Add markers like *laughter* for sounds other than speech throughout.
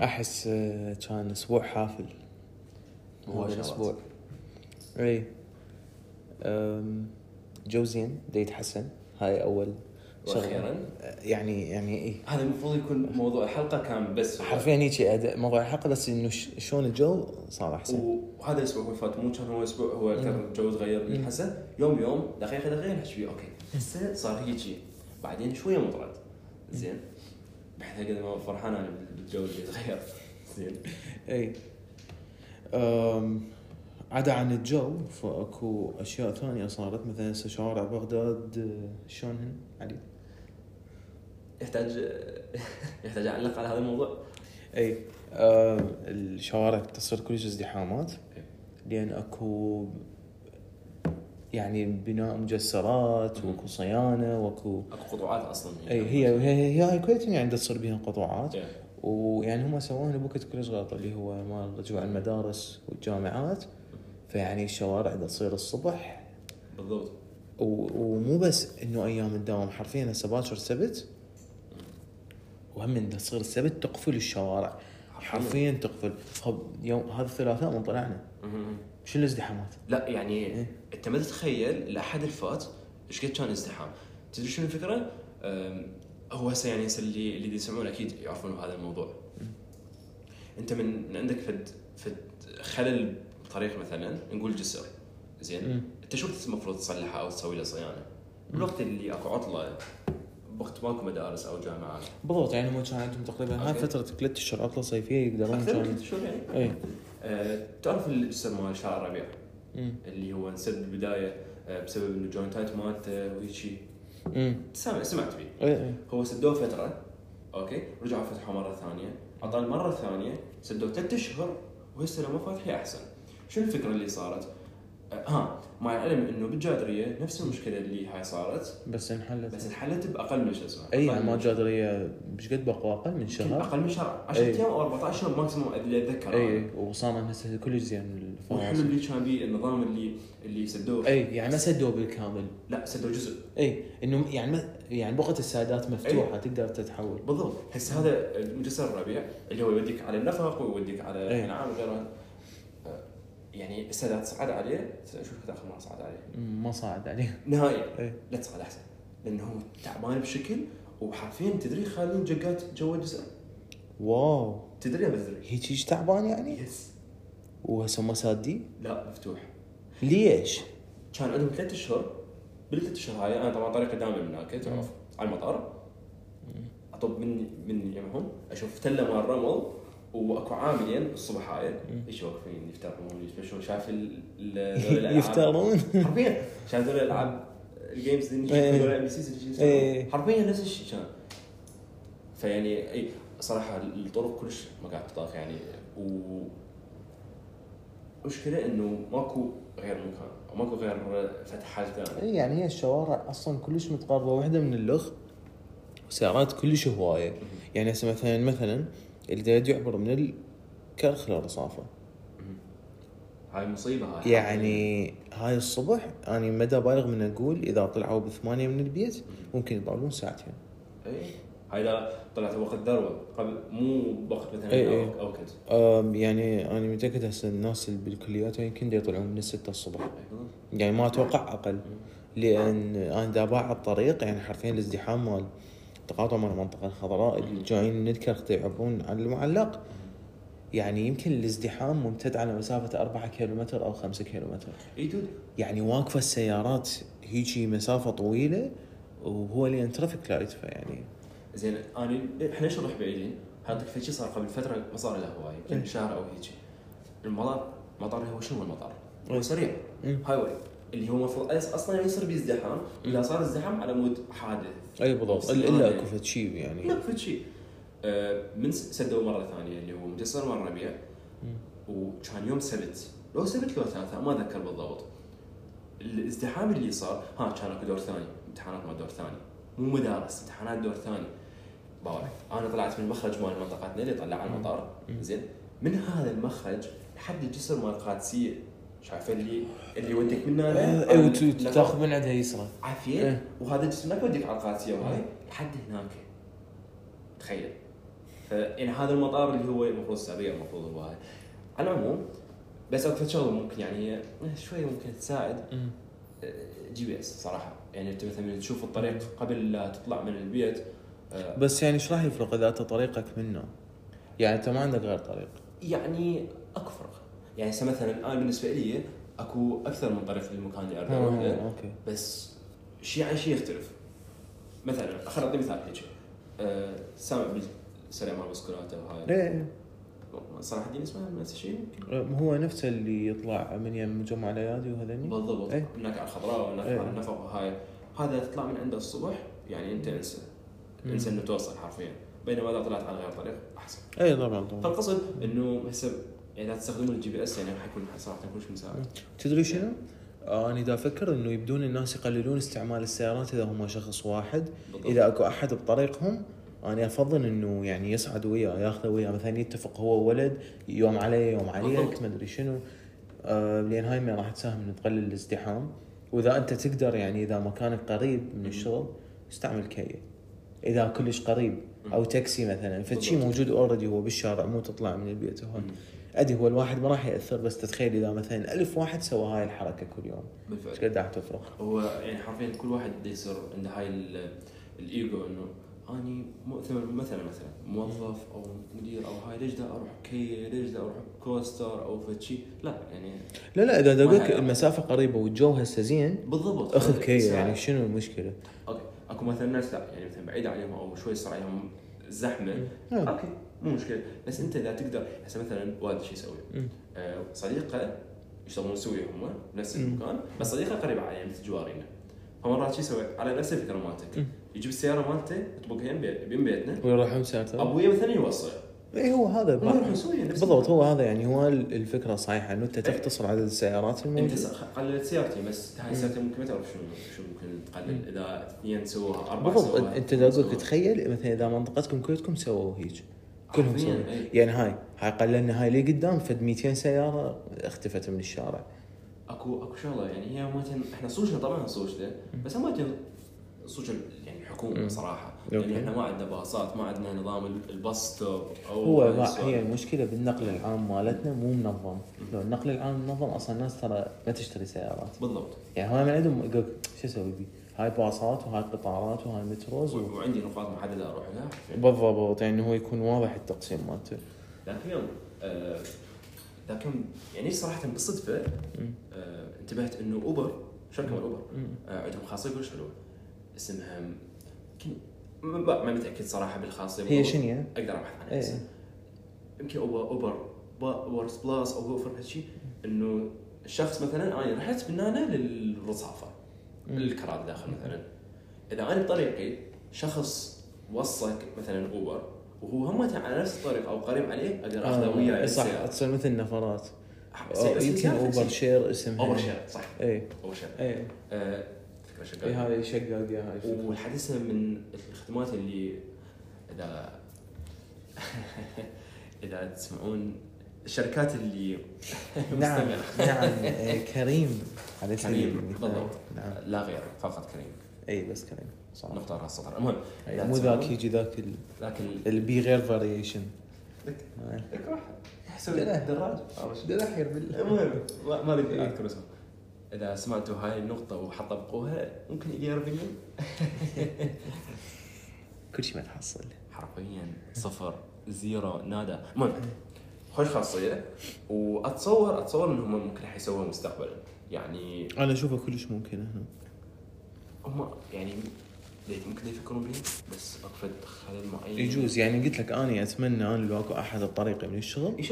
أحس آه، كان أسبوع حافل هو هذا. الأسبوع اي جو زين دا يتحسن هاي أول. وأخيرا. يعني يعني اي هذا المفروض يكون موضوع الحلقة كان بس. حرفيا هيك موضوع الحلقة بس إنه شلون الجو صار أحسن. وهذا الأسبوع اللي فات مو كان هو أسبوع هو كان الجو تغير هسه يوم يوم دقيقة دقيقة نحكي فيه أوكي. هسه صار هيجي بعدين شوية مطرد. زين. بحيث قد ما فرحان أنا بالجو اللي تغير. *laughs* زين. إي. عدا عن الجو فأكو أشياء ثانية صارت مثلا هسه شوارع بغداد شلونهن علي؟ يحتاج يحتاج اعلق على هذا الموضوع. أي أم، الشوارع تصير كلش ازدحامات لأن أكو يعني بناء مجسرات وأكو صيانة وأكو أكو قطوعات أصلا. أي هي هي هي الكويت يعني تصير بها قطوعات. إيه. ويعني هم سووها بوقت كلش غلط اللي هو مال رجوع المدارس والجامعات. فيعني الشوارع تصير الصبح. بالضبط. ومو بس إنه أيام الدوام حرفيا هسه باكر سبت وهم من تصير السبت تقفل الشوارع حرفيا تقفل خب يوم هذا الثلاثاء من طلعنا. شو الازدحامات؟ لا يعني إيه. أنت ما تتخيل الاحد اللي فات إيش قد كان ازدحام تدري شنو الفكرة؟ هو هسه يعني هسه اللي اللي يسمعون أكيد يعرفون هذا الموضوع أنت من عندك فد فد خلل طريق مثلا نقول جسر زين. أنت شو المفروض تصلحه أو تسوي له صيانة؟ بالوقت اللي أكو عطلة وقت ماكو مدارس أو جامعات. بالضبط يعني هم كان عندهم تقريبا هاي. فترة ثلاث اشهر عطله صيفيه يقدرون ست شهور يعني؟ اي أه تعرف الجسر مال شارع الربيع. اللي هو انسد بالبدايه أه، بسبب إنه joint ات مالته وهيك شيء امم سامع سمعت فيه. اي اي هو سدوه فترة okay رجعوا فتحوه مرة ثانية. غطاه المره الثانية سدوه ثلاث أشهر وهسه لما فاتحة أحسن. شنو الفكرة اللي صارت؟ أه ها مع العلم إنه بالجادرية نفس المشكلة اللي هاي صارت بس انحلت. بس انحلت بأقل من شو اسمه اي ما من- جادريه مش قد بقوا أقل من شهر؟ أقل من شهر؟ 10 أي. أيام أو 14 يوم ماكسيموم اللي اتذكر أي. وصار هسه كلش زين والحلو اللي كان بيه النظام اللي اللي سدوه. أي يعني ما سدوا بالكامل. لا سدوه جزء. أي إنه يعني يعني بقعه السادات مفتوحة تقدر تتحول. بالضبط. هسه هذا مجسر الربيع اللي هو يوديك على النفق ويوديك على أي. الأنعام وغيرها. يعني السادات صعد عليه شوف آخر مرة صعد عليه. ما صعد عليه. نهائيا. اي لا تصعد أحسن لأنه هو تعبان بشكل وحرفيا تدري خالين جقات جوا الجسر واو. تدري ما تدري؟ هيك إيش تعبان يعني؟ يس وهسه ما سادين لا مفتوح. ليش؟ كان عندهم ثلاث أشهر. بالثلاث أشهر هاي أنا طبعا طريقي دائما من هناك تعرف على المطار. أطب من من يمهم أشوف تله مال رمل وأكو عاملين الصبح هاي إيش واقفين يفترون يتمشون شايف ال- ال- *laughs* ذول الألعاب. يفترون حرفيا. شايف ذول الألعاب ال games اللي إيه. إيه. حرفيا نفس الشيء كان فيعني إي صراحة الطرق كلش ما قاعد تطاق يعني. و مشكلة إنه ماكو غير مكان أو ماكو غير فتح حاجة ثانية اي يعني هي الشوارع أصلا كلش متقاربة. واحدة من اللخ وسيارات كلش هواية. يعني هسه مثلا مثلا اللي دا يعبر من الكرخ للرصافه هاي مصيبة هاي. يعني هاي الصبح أنا مدى بالغ من أقول إذا طلعوا بثمانية من البيت ممكن يطولون ساعتين. اي هاي لا طلعت وقت ذروة قبل مو وقت مثلا إي إي. أو أم يعني أنا متأكد هسه الناس اللي بالكليات يمكن دا يطلعون من الستة الصبح. يعني ما أتوقع أقل. لأن أنا دا باع الطريق يعني حرفيا الازدحام مال تقاطع مال المنطقة الخضراء اللي جايين من الكرخ يعبرون على المعلق يعني يمكن الازدحام ممتد على مسافة 4 كيلومتر أو 5 كيلومتر إي يعني واقفة السيارات هيجي مسافة طويلة وهو لين traffic light فيعني زين أنا إحنا ليش نروح بعيدين؟ هذاك في شيء صار قبل فترة ما صار له هواي إيه. يمكن شهر أو هيك المطار مطار هو شنو المطار؟ هو إيه. سريع إيه. highway اللي هو المفروض أصلا يصير بيه ازدحام إذا صار ازدحام على مود حادث. أي بالضبط. الا أكو فد شيء يعني. لا في شيء آه، من سدوا مرة ثانية اللي هو مجسر مال الربيع وكان يوم سبت. لو سبت لو ثلاثاء ما أذكر بالضبط. الازدحام اللي صار ها كان أكو دور ثاني. امتحانات مال دور ثاني. مو مدارس امتحانات دور ثاني. باورك أنا طلعت من المخرج مال منطقتنا اللي يطلع على المطار. زين. من هذا المخرج لحد الجسر مال القادسيه شايفه اللي اللي يوديك من هنا اي آه، وتاخذ من عندها يسرى عافية؟ إيه. وهذا ما يوديك على القادسية وهاي؟ لحد هناك. تخيل. فيعني هذا المطار اللي هو المفروض السعودية المفروض هو هاي. على العموم بس أكثر شغلة ممكن يعني شوي ممكن تساعد. GPS صراحة. يعني أنت مثلا تشوف الطريق قبل لا تطلع من البيت آه، بس يعني إيش راح يفرق إذا انت طريقك منه؟ يعني أنت ما عندك غير طريق. يعني اكو فرق يعني هسه مثلا أنا بالنسبة لي أكو أكثر من طريق للمكان اللي أريد أروح له بس شيء عن شيء يختلف. مثلا خليني أعطي مثال هيك. أه سامع بالسريع مال بسكولاته وهاي. إيه. صلاح الدين اسمه نفس الشيء أه، هو نفسه اللي يطلع من يم مجمع الايادي وهذني؟ بالضبط. إيه. هناك على الخضراء وهناك إيه. على النفق وهاي. هذا تطلع من عنده الصبح يعني أنت أنسى. أنسى إنه توصل حرفيا. بينما إذا طلعت على غير طريق أحسن. اي طبعا طبعا. فالقصد إنه هسه يعني إذا تستخدمون ال GPS يعني حيكون صراحة كلش مساعد. تدري شنو؟ آه، أنا دا أفكر إنه يبدون الناس يقللون استعمال السيارات إذا هم شخص واحد. بالضبط. إذا أكو أحد بطريقهم أنا أفضل إنه يعني يصعد وياه ياخذه وياه مثلا يتفق هو ولد يوم علي يوم عليك. ما أدري شنو. آه لأن هاي ما راح تساهم إنه تقلل الازدحام. وإذا أنت تقدر يعني إذا مكانك قريب من الشغل استعمل كيا إذا كلش قريب. أو تاكسي مثلا. فشي. موجود already هو بالشارع مو تطلع من البيت هون. أدري هو الواحد ما راح يأثر بس تتخيل إذا مثلا ألف واحد سوى هاي الحركة كل يوم إيش بالفعل قد راح تفرق؟ هو يعني حرفيا كل واحد بده يصير عنده هاي ال- الإيجو إنه أني مثلا مثلا مثلا موظف أو مدير أو هاي ليش دا أروح كيا ليش دا أروح كوستر أو فشي لا يعني لا لا إذا هي- المسافة قريبة والجو هسه زين بالضبط أخذ ساعة. يعني شنو المشكلة؟ أوكي أكو مثلا ناس لا يعني مثلا بعيد عليهم أو شوي صار عليهم زحمة آه. أوكي مو مشكلة. بس أنت إذا تقدر هسه مثلا والدي شو يسوي؟ آه صديقة يشتغلون سويا هم بنفس. المكان بس صديقة قريبة عليه مثل جوارينا فمرات شو يسوي؟ على نفس الفكرة مالتك. يجيب السيارة مالته يطبقها يم بيت- يم بيتنا ويروحون سيارته؟ أبويا مثلا يوصل. اي هو هذا بالضبط هو هذا يعني هو الفكرة صحيحة إنه أنت تختصر عدد السيارات أنت الموجوده س- قللت سيارتي بس هاي سيارتي ممكن ما تعرف شنو شو ممكن تقلل. إذا اثنين سووها أربعة بالضبط سووها. أنت دا أقول. تخيل مثلا إذا منطقتكم كلكم سووا هيك. كلهم سووا إي. يعني هاي هاي قللنا هاي اللي قدام فد 200 سيارة اختفت من الشارع. أكو أكو شغلة يعني هي ممكن إحنا صوجنا طبعا صوجنا بس صوج ال- يعني حكومة مم. بصراحه أوكي. يعني إحنا ما عندنا باصات ما عندنا نظام ال- ال bus stop أو هو ما. هي المشكلة بالنقل العام مالتنا مو منظم. لو النقل العام منظم أصلا الناس ترى ما تشتري سيارات. بالضبط. يعني هاي من عندهم يقول شو أسوي بي؟ هاي باصات وهاي قطارات وهاي metros و-. وعندي نقاط محددة أروح لها بالضبط يعني هو يكون واضح التقسيم مالته لكن يوم آه لكن يعني صراحة بالصدفه. آه انتبهت إنه Uber شركه مال Uber. آه عندهم خاصية كلش حلوة اسمها يمكن ما ما متأكد صراحة بالخاصية هي. شنو؟ أقدر أبحث عنها. هسه يمكن Uber Uber Uber Plus أو Uber هالشيء إنه الشخص مثلا أنا رحت من هنا للرصافة مم. الكرادة داخل مثلا. إذا أنا بطريقي شخص وصك مثلا Uber وهو هم على نفس الطريق أو قريب عليه أقدر أخذه وياي آه صح. تصير مثل نفرات يمكن Uber. Share اسمها Uber Share صح. اي Uber Share. اي آه، فكره اي شغاله هذه شقاق يا هاي من الخدمات اللي إذا *laughs* إذا تسمعون الشركات اللي نعم. نعم إيه، كريم على سبيل كريم. بالضبط. نعم. لا غير فقط كريم. اي بس كريم صح. نختار هالسطر المهم أي، إذا مو ذاك يجي ذاك ال- لكن اللي بي غير فاريشن يحسب دراج دلاحير بالله المهم ما ادري أذكر اسمه. إذا سمعتوا هاي النقطة وحطبقوها ممكن يجي ريفينيو *laughs* كل شيء ما تحصل حرفيا صفر زيرو نادا. المهم خوش خاصيه واتصور أتصور إنهم ممكن راح يسووها مستقبلا يعني أنا اشوفه كلش ممكن هنا. هم يعني ممكن يفكرون به بس اقفد خلل معين. يجوز. يعني قلت لك اني أتمنى أنا لو أكو أحد الطريقة من الشغل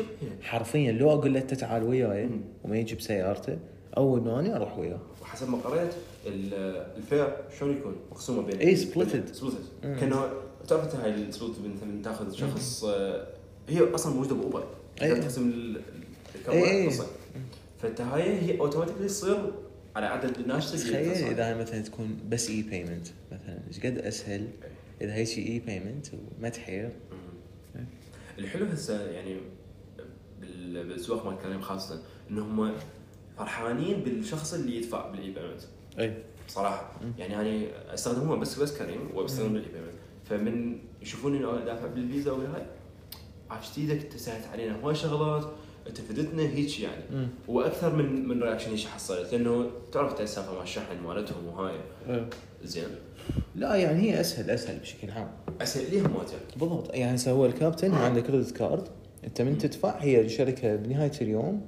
حرفيا لو أقول له تعال وياي. وما يجي بسيارته أو انه أنا أروح وياه. وحسب ما قريت ال- ال fare شلون يكون؟ مقسومة بين splitted. splitted مم. كانه تعرف أنت هاي ال splitted تأخذ شخص آه، هي أصلا موجودة ب Uber. إيه. تقدر تقسم ال- إيه. فانت هاي هي automatically تصير على عدد الناس تجي تخيل. إذا هاي مثلا تكون بس e-payment مثلا إيش قد أسهل إذا هي شيء e-payment وما تحير. الحلو هسه يعني بال- بالسواق مال كريم خاصة إن هم فرحانين بالشخص اللي يدفع بال e-payment إي صراحة مم. يعني أنا أستخدمهم بس بس كريم وبستخدم بال e-payment فمن يشوفوني إنه دافع بالفيزا وهاي عشت إيدك انت سهلت علينا هواي شغلات انت فدتنا هيك يعني. مم. وأكثر من من reaction هيك حصلت لأنه تعرف انت السالفه مع الشحن مالتهم وهاي. إيه. زين. لا يعني هي اسهل أسهل بشكل عام. أسهل ليهم مواتر بالضبط. يعني هسه هو الكابتن هو عنده credit card أنت من تدفع هي الشركة بنهاية اليوم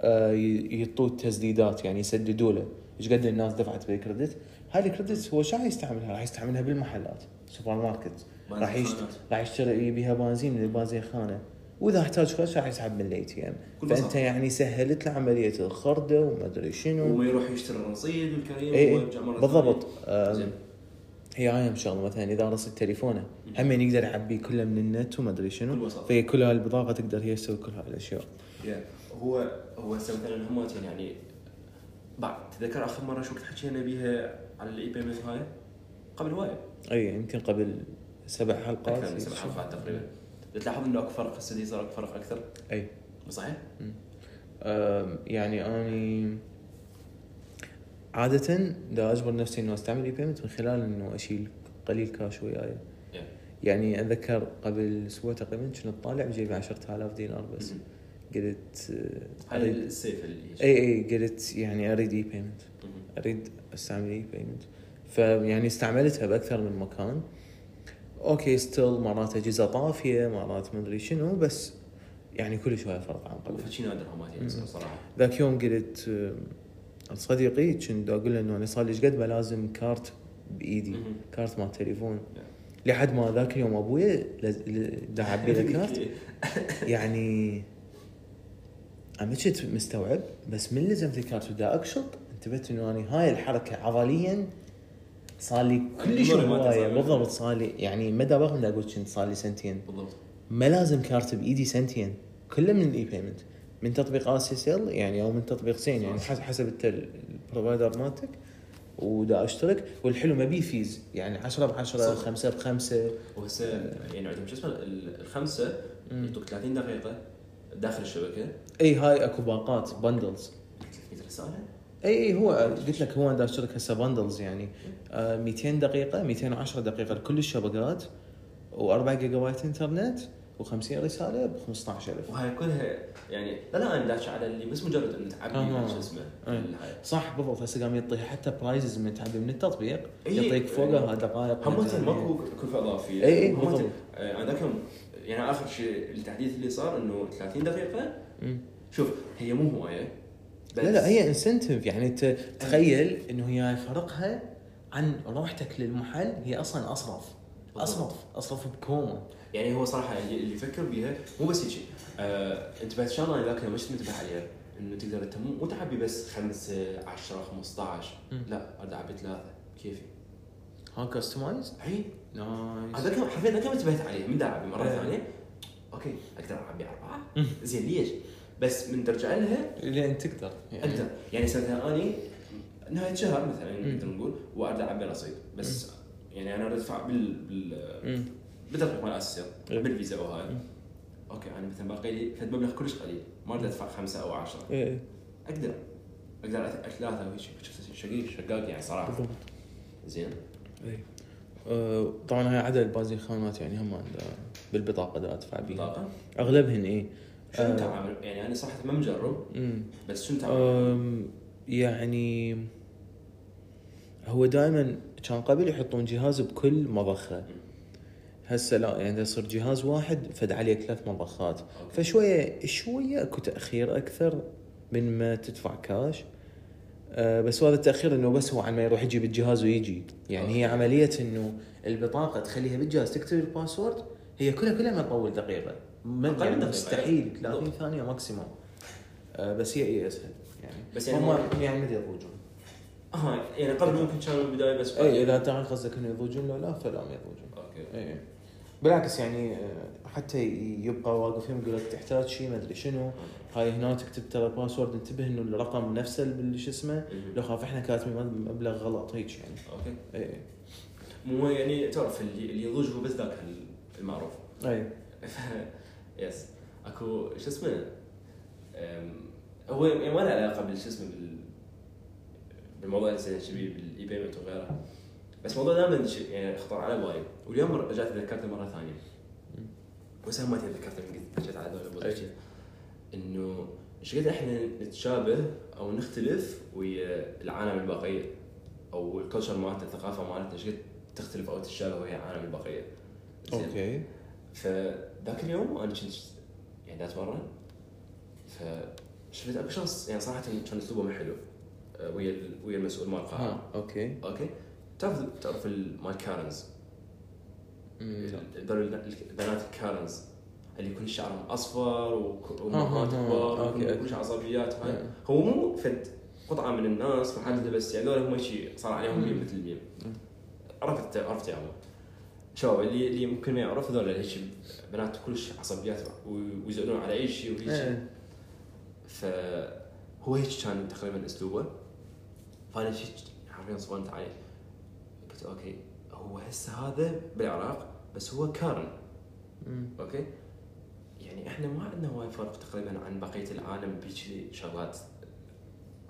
آه، يعطوه التسديدات يعني يسددوا له إيش قد الناس دفعت بال credit هاي الكريدت هو شو راح يستعملها؟ راح يستعملها بالمحلات سوبر ماركت راح يشتري راح يشتري بيها بنزين من البنزين خانة. وإذا احتاج كاش راح يسحب من ال ATM فأنت بساطة. يعني سهلت له عملية الخرده وما أدري شنو. وما يروح يشتري الرصيد الكريم اي اي ويرجع بالضبط. ثانية. آم، زين. هي هاي هم شغله مثلا إذا رصد تليفونه. هم يقدر يعبي كله من النت وما أدري شنو. فهي كل هاي البطاقه تقدر هي تسوي كل هاي الاشياء yeah. هو هو هسه مثلا هم يعني بعد تذكر آخر مرة شو وقت حكينا بيها على ال e-payment هاي؟ قبل هواية. اي يمكن قبل سبع حلقات أكثر من سبع حلقات تقريبا. تلاحظ إنه اكو فرق هسه صار اكو فرق أكثر؟ أي. صحيح؟ يعني أني عادة دا أجبر نفسي إنه أستعمل e-payment من خلال إنه أشيل قليل كاش وياي. yeah. يعني أتذكر قبل أسبوع تقريبا كنت طالع بجيبي 10000 دينار بس. قلت آه، هاي اريد السيف اللي أي أي قلت يعني أريد e-payment. أريد أستعمل e-payment فيعني استعملتها بأكثر من مكان. okay still مرات أجهزة طافية مرات ما أدري شنو بس يعني كل شوية فرق عن قبل. فشي نادر يعني يصير صراحة. ذاك يوم قلت آه، صديقي كنت أقول له إنه أنا صار لي إيش قد ما لازم كارت بإيدي. كارت مال تليفون. لحد ما ذاك اليوم أبوي اعبي له كارت. يعني أنا كنت مستوعب بس من لزمت الكارت ودا أقشط انتبهت إنه أنا هاي الحركة عضليا صار لي ما هوايه. بالضبط صار لي يعني مدى رغم اني أقول كنت صار لي سنتين. بالضبط. ما لازم كارت بإيدي سنتين. كله من ال e-payment من تطبيق آسياسيل يعني أو من تطبيق زين يعني حسب حسب انت ال- ال provider مالتك ودا أشترك. والحلو ما بيه fees يعني 10 ب 10 صح. 5 ب 5 وهسه يعني عندهم شو اسمه ال- الخمسة يعطوك 30 دقيقة داخل الشبكة. إي هاي أكو باقات bundles 300 رساله اي اي هو قلت لك هو دا اشترك هسه bundles يعني آه 200 دقيقة 210 دقيقة لكل الشبكات و4 جيجا بايت إنترنت و50 رسالة ب 15000 وهاي كلها يعني لا لا أنا داش على اللي بس مجرد إنه تعبي آه. شو اسمه. الهاي. صح بالضبط هسه قام يعطي حتى prizes من تعبي من التطبيق. يعطيك فوقها دقائق هم مجانية. ماكو كلفة إضافية إي، هم بالضبط. آه، أنا ذاك يوم يعني آخر شيء التحديث اللي صار إنه 30 دقيقة. شوف هي مو هواية بس لا لا هي incentive يعني انت تخيل إنه هي فرقها عن روحتك للمحل هي أصلا أصرف. أصرف. أصرف بكومة. يعني هو صراحة اللي يفكر بيها مو بس هيك. آه انتبهت شغله أنا ذاك مش منتبه عليها إنه تقدر أنت مو تعبي بس خمسه 10 15 مم. لا اريد اعبي ثلاثة كيفي. ها customize هي nice هذاك حرفيا ذاك انتبهت عليها. من دا اعبي مرة إيه. ثانية. okay أقدر أعبي أربعة. زين ليش؟ بس من ترجع لها لين تقدر يعني. أقدر. يعني مثلا أني نهاية شهر مثلا. نقدر نقول واريد أعبي رصيد بس يعني أنا أدفع بال بال. بالتطبيق مال أسير إيه. بالفيزا وهاي. أوكي أنا مثلا باقي لي فد مبلغ كلش قليل. ما أريد أدفع خمسة أو عشرة. إيه. أقدر. أقدر ثلاثة وهيك. شقيق شقاق يعني صراحة. بالضبط. زين. إيه. آه، طبعا هاي عدد البازي خانات يعني هم بالبطاقة دا أدفع بيها. أغلبهن إيه. شنو آه. تعامل يعني أنا صراحة ما مجرب. بس شنو تعامل أم، يعني هو دائما كان قبل يحطون جهاز بكل مضخة هسه لا يعني يصير جهاز واحد فد عليه ثلاث مضخات okay. فشوية شوية أكو تأخير أكثر من ما تدفع كاش أه بس هذا التأخير إنه بس هو عن ما يروح يجيب الجهاز ويجي يعني هي okay. عملية إنه البطاقة تخليها بالجهاز تكتب ال password هي كلها كلها ما تطول دقيقة ما أقل يعني مستحيل أيوة. 30 بالضبط. ثانية maximum أه بس هي هي أسهل يعني بس يعني هم يعني متى يضوجون. آه يعني قبل ممكن كانوا بالبدايه بس اي إذا تعال قصدك إنه يضوجون لو لا فلا ما يضوجون. okay. اي بالعكس يعني آه، حتى يبقى واقف يقول لك تحتاج شيء ما أدري شنو. هاي هنا تكتب ترى password انتبه إنه الرقم نفسه اللي شو اسمه. لو خاف إحنا كاتبين مبلغ غلط هيك يعني. أوكي. اي مو يعني تعرف اللي يضوج هو بس ذاك المعروف. *laughs* اي yes اكو شو اسمه؟ هو يعني ما له علاقة بالشو اسمه بال بالموضوع اللي شبيه بال e-payment وغيره. بس موضوع دائما يعني خطر على بالي واليوم رجعت تذكرته مرة ثانية. بس هم ما تذكرته من قد جت على بالي إنه إيش قد إحنا نتشابه أو نختلف ويا العالم البقية؟ أو ال culture مالتنا الثقافة مالتنا إيش قد تختلف أو تتشابه ويا العالم البقية؟ okay. فذاك اليوم أنا كنت يعني أتمرن. فشفت أكو شخص يعني صراحة كان أسلوبه ما حلو. آه، ويا ويا المسؤول مال القاعة. ها okay. okay؟ تعرف تعرف ال- مال Karens البنات ال Karens اللي كل شعرهم أصفر وامهات ها، كبار. وكل عصبيات هاي. هو مو فد قطعة من الناس حالته بس يعني هذول هم شيء صار عليهم ميم مثل الميم. عرفت عرفت يا عمو؟ شباب اللي اللي ممكن ما يعرف هذول هيك بنات كلش عصبيات ويزعلون على أي شيء وهيك. إيه. فهو هيك كان تقريبا اسلوبه فأنا شيء حرفيا صبنت عليه. قلت okay هو هسه هذا بالعراق بس هو Karen. مم. Okay؟ يعني إحنا ما عندنا وايد فرق تقريبا عن بقية العالم بهيك شغلات.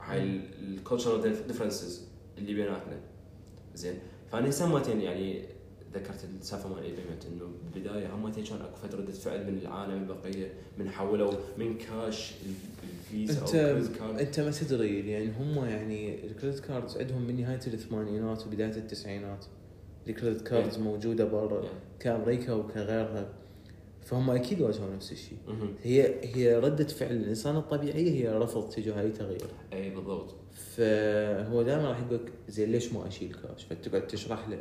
هاي ال cultural differences اللي بيناتنا. زين؟ فأنا سمتين يعني ذكرت السالفه مال e-payment إنه بالبدايه هم كان أكو فترة رده فعل من العالم البقية من حولوا من كاش ال- الفيزا أو انت card. أنت ما تدري لأن هم يعني ال credit cards عندهم من نهاية الثمانينات وبداية التسعينات. ال credit cards موجودة برا يعني. كأمريكا وكغيرها. فهم أكيد واجهوا نفس الشيء. هي هي ردة فعل الإنسان الطبيعية هي رفض تجاه أي تغيير. اي بالضبط. فهو دائما راح يقول زين ليش ما أشيل كاش؟ فتقعد تشرح له.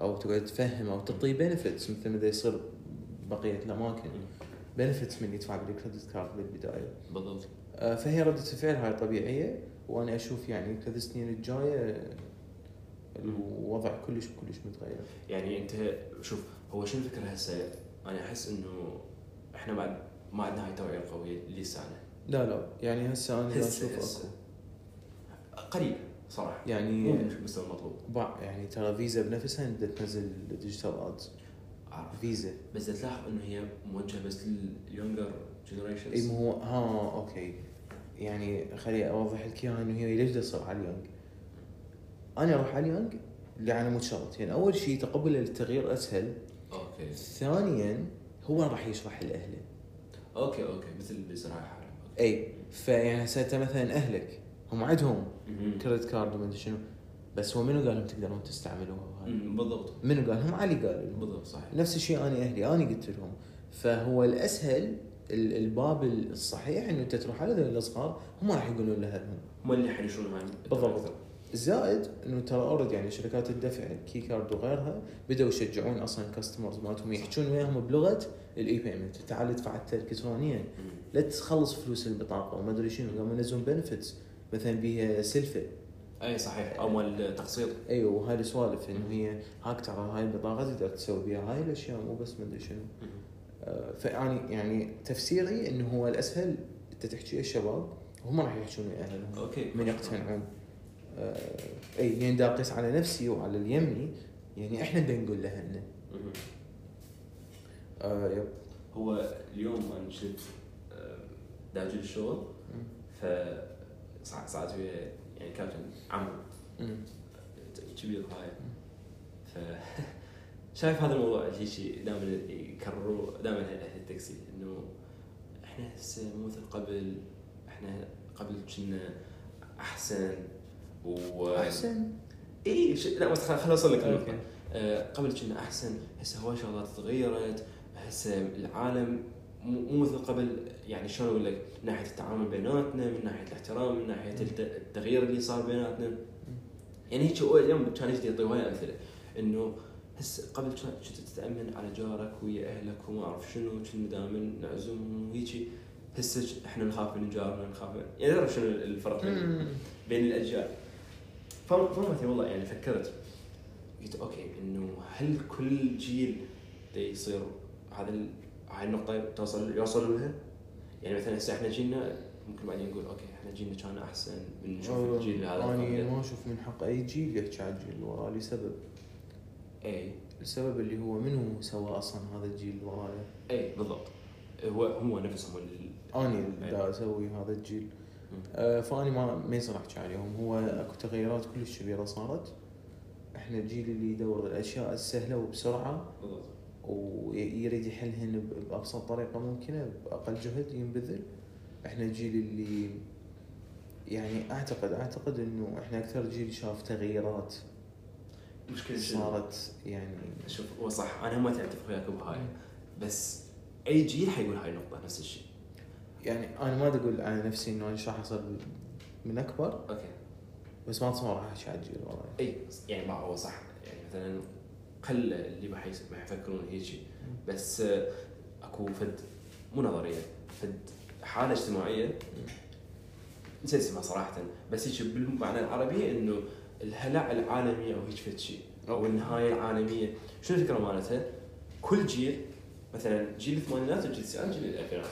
أو تقعد تفهم أو تعطيه بنفتس مثل ما يصير بقية الأماكن. بنفتس من يدفع بالكريدت كارد بالبدايه بالضبط. آه، فهي ردة الفعل هاي طبيعية وأنا أشوف يعني ثلاث سنين الجاية الوضع كلش كلش متغير. يعني أنت شوف هو شنو الفكرة هسه؟ أنا أحس إنه إحنا بعد ما عندنا هاي التوعيه القوية لسانه. لا لا. يعني هسه أنا هسه أشوف أكو. قليل صراحة. مو يعني بالمستوى المطلوب. يعني ترى فيزا بنفسها بدها تنزل digital ads. فيزا. بس تلاحظ إنه هي موجهة بس لل younger اي generations ما هو ها okay. يعني خلي أوضح لك إياها إنه هي ليش تصير على ال young؟ أنا أروح على ال young يعني مو شغلتين أول شيء تقبل التغيير أسهل. Okay. ثانيا هو راح يشرح لأهله. Okay okay. مثل حرام اي فيعني هسه مثلا أهلك هم عندهم. Credit card وما أدري شنو. بس هو منو قال لهم تقدرون تستعملوها بالضبط. منو قال لهم؟ علي قال لهم. بالضبط صحيح. نفس الشيء أنا أهلي أنا قلت لهم. فهو الأسهل ال- الباب الصحيح إنه أنت تروح على ذول الصغار هم راح يقولون لاهلهم هم اللي حينشون هاي بالضبط. زائد إنه ترى already يعني شركات الدفع الكي card وغيرها بدأوا يشجعون أصلا ال customers مالتهم يحجون وياهم بلغة ال e-payment تعال ادفع الكترونيا. لا تخلص فلوس البطاقة وما أدري شنو. قاموا ينزلون benefits مثلا بيها سلفه أي صحيح أو مال تقسيط أيوه وهاي السوالف إنه هي هاك ترى هاي البطاقة تقدر تسوي بها هاي الأشياء مو بس ما أدري شنو. آه، فيعني يعني تفسيري إنه هو الأسهل أنت تحكي الشباب وهم راح يحكون ويا أهلهم. أوكي. من يقتنعون. آه، أي يعني دا اقيس على نفسي وعلى اليمني يعني إحنا بدنا نقول لاهلنا. آه يب. هو اليوم أنا شفت آه، داجي الشغل. ف صعدت ويا يعني كابتن مم. كبير هاي؟ ف *laughs* شايف هذا الموضوع اللي شيء دائما يكرروا دائما أهل التاكسي إنه إحنا هسه مو مثل قبل. إحنا قبل كنا أحسن و أحسن؟ إي ش... لا بس خل- أوصل لك النقطة. آه، قبل كنا أحسن هسه هواي شغلات تغيرت هسه العالم مو مثل قبل يعني شلون أقول لك من ناحية التعامل بيناتنا من ناحية الاحترام من ناحية الت- التغيير اللي صار بيناتنا. يعني هيك هو اليوم كان يجي يعطي هواي أمثلة. إنه هسه قبل كنت تتامن على جارك ويا أهلك وما أعرف شنو كنا دائما نعزمهم وهيجي هسه إحنا نخاف من جارنا نخاف من يعني تعرف شنو الفرق بين الأجيال. فم- فهمت والله يعني فكرت. قلت okay إنه هل كل جيل يصير هذا هاي النقطة توصل يوصلوا لها؟ يعني مثلا هسه إحنا جيلنا ممكن بعدين نقول okay إحنا جيلنا كان أحسن من نشوف الجيل هذا أنا. ما أشوف من حق أي جيل يحكي على الجيل اللي وراه لسبب. اي السبب اللي هو منو سوى أصلا هذا الجيل اللي ورايا اي بالضبط. هو هو نفسهم اني اللي. دا أسوي هذا الجيل. آه، فاني ما ما يصير أحكي عليهم. هو أكو تغيرات كلش كبيرة صارت. إحنا الجيل اللي يدور الأشياء السهلة وبسرعة. بالضبط. ويريد يحلهن بأبسط طريقة ممكنة بأقل جهد ينبذل. إحنا الجيل اللي يعني أعتقد أعتقد إنه إحنا أكثر جيل شاف تغييرات مشكلة؟ صارت يعني شوف هو صح. أنا ما اتفق وياك بهاي بس أي جيل حيقول هاي النقطة نفس الشيء. يعني أنا ما أقول على نفسي إنه أنا إيش راح اصير من أكبر okay. بس ما اتصور راح احكي على الجيل والله أي يعني ما هو صح. يعني مثلا قل اللي راح يس- راح يفكرون هيجي. بس اكو فد مو نظرية فد حالة اجتماعية. نسيت اسمها صراحة بس هيك بالمعنى العربي إنه الهلع العالمي أو هيك فد شيء أو النهاية العالمية. شنو الفكرة مالتها؟ كل جيل مثلا جيل الثمانينات وجيل التسعينات وجيل الألفينات.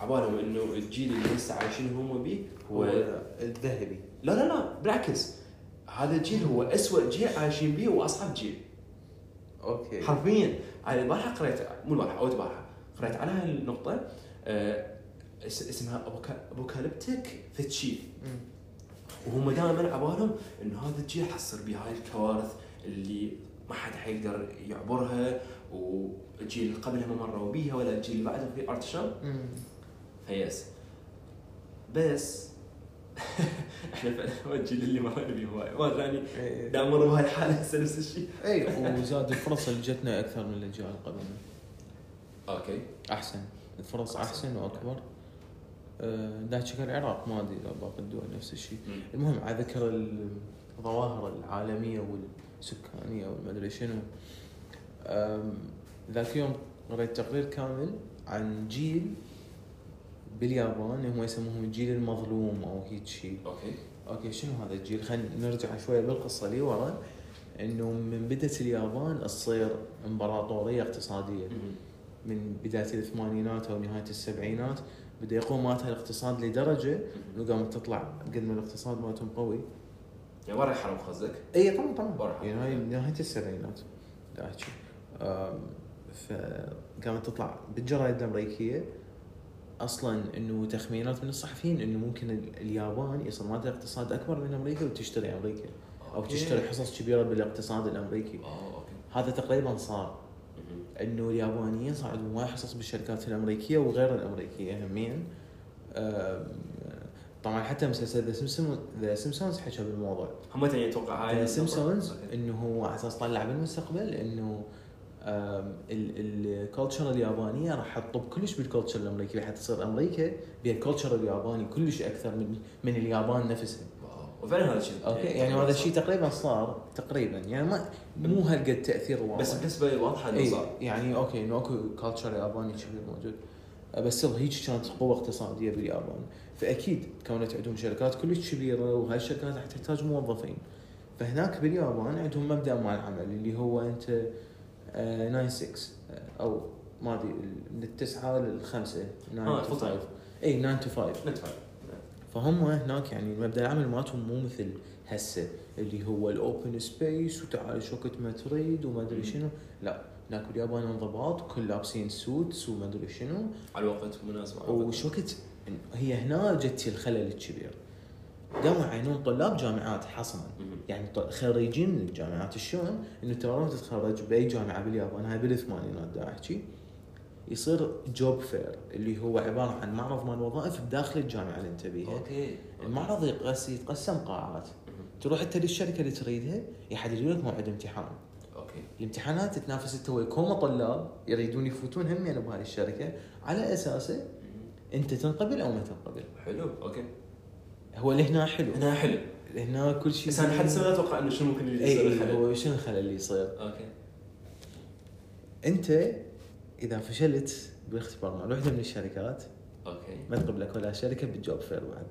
عبالهم إنه الجيل اللي هسه عايشين هم بيه هو هو الذهبي. لا لا لا بالعكس. هذا الجيل هو أسوأ جيل عايشين بيه وأصعب جيل. أوكي. حرفيا. أنا البارحه قريت مو البارحه أو البارحه قريت على هاي النقطه آه، اس- اسمها أبوكاليبتيك مم. وهم دائما عبالهم انه هذا الجيل حصر بيه هاي الكوارث اللي ما حد حيقدر يعبرها والجيل اللي قبلها ما مروا بيها ولا الجيل اللي بعده في ارتشام مم. فيس. بس. *laughs* إحنا فعلا الجيل اللي مرينا بيه هواي. ما ادري يعني إيه. دام مروا بهاي الحالة *laughs* هسه نفس الشيء. اي وزاد الفرص اللي جتنا أكثر من الاجيال قبلنا okay. أحسن. الفرص أحسن. أحسن وأكبر. آه، ذاك العراق ما أدري إذا باقي الدول نفس الشيء. المهم على ذكر الظواهر العالمية والسكانية والمدري شنو. ذاك يوم قريت تقرير كامل عن جيل باليابان هم يسموهم الجيل المظلوم أو هيك شيء okay. Okay شنو هذا الجيل؟ خلينا نرجع شوية بالقصة لي ورا. إنه من بدت اليابان تصير إمبراطورية اقتصادية. من بداية الثمانينات أو نهاية السبعينات بدأ يقوم مالتها الاقتصاد لدرجة إنه قامت تطلع قد ما الاقتصاد مالتهم قوي. يعني ورا الحرب قصدك؟ إي طبعا طبعا. برا. يعني هاي نهاية السبعينات. دا. أم، فقامت تطلع بالجرايد الأمريكية. أصلا إنه تخمينات من الصحفيين إنه ممكن ال- اليابان يصير مالتها اقتصاد أكبر من أمريكا وتشتري أمريكا أو. تشتري حصص كبيرة بالاقتصاد الأمريكي okay هذا تقريبا صار. إنه اليابانيين صار عندهم هواي حصص بالشركات الأمريكية وغير الأمريكية همين طبعا حتى مسلسل The Simpson The Simpsons حكى بالموضوع هم أتوقع هاي The. Simpsons. إنه هو على أساس طلع بالمستقبل إنه ال culture اليابانية راح تطب كلش بال culture الأمريكي راح تصير أمريكا بها ال culture الياباني كلش أكثر من من اليابان نفسها. وفعلا هذا الشيء okay يعني هذا الشيء تقريبا صار تقريبا يعني ما مو هالقد تأثير واضح. بس بالنسبة واضحه إنه صار. يعني okay إنه أكو culture ياباني كبير موجود. بس يلا هيك كانت قوه اقتصادية باليابان. فأكيد كونت عندهم شركات كلش كبيرة وهاي الشركات راح تحتاج موظفين. فهناك باليابان عندهم مبدأ مال العمل اللي هو أنت آه 9 6 آه، أو ما أدري من التسعة للخمسة. 9 آه،. 5 اي 9 to 5 ندفع فهم هناك يعني مبدأ العمل مالتهم مو مثل هسه اللي هو ال open space وتعال شو وقت ما تريد وما أدري. شنو. لا هناك باليابان انضباط كل لابسين suits وما أدري شنو. على الوقت مناسب على الوقت. وشوقت هي هنا جت الخلل الكبير. قاموا يعينون طلاب جامعات حصرا مم. يعني خريجين من الجامعات شلون؟ إنه ترى تتخرج بأي جامعة باليابان هاي بالثمانينات دا احكي يصير job fair اللي هو عبارة عن معرض مال وظائف بداخل الجامعة اللي انت بيها okay. المعرض يتقسم قاعات. تروح أنت للشركة اللي تريدها يحددوا لك موعد امتحان. okay. الامتحانات تتنافس أنت ويا كومة طلاب يريدون يفوتون هم يعني بهذه الشركة. على أساسه. أنت تنقبل أو ما تنقبل. حلو أوكي. هو لهنا حلو. هنا حلو. هنا كل شيء بس أنا لحد ما أتوقع إنه شنو ممكن يصير اي الخلل. هو شنو الخلل اللي يصير؟ أوكي. أنت إذا فشلت بالاختبار مع وحده من الشركات أوكي. ما تقبلك ولا شركة بالجوب فير بعد.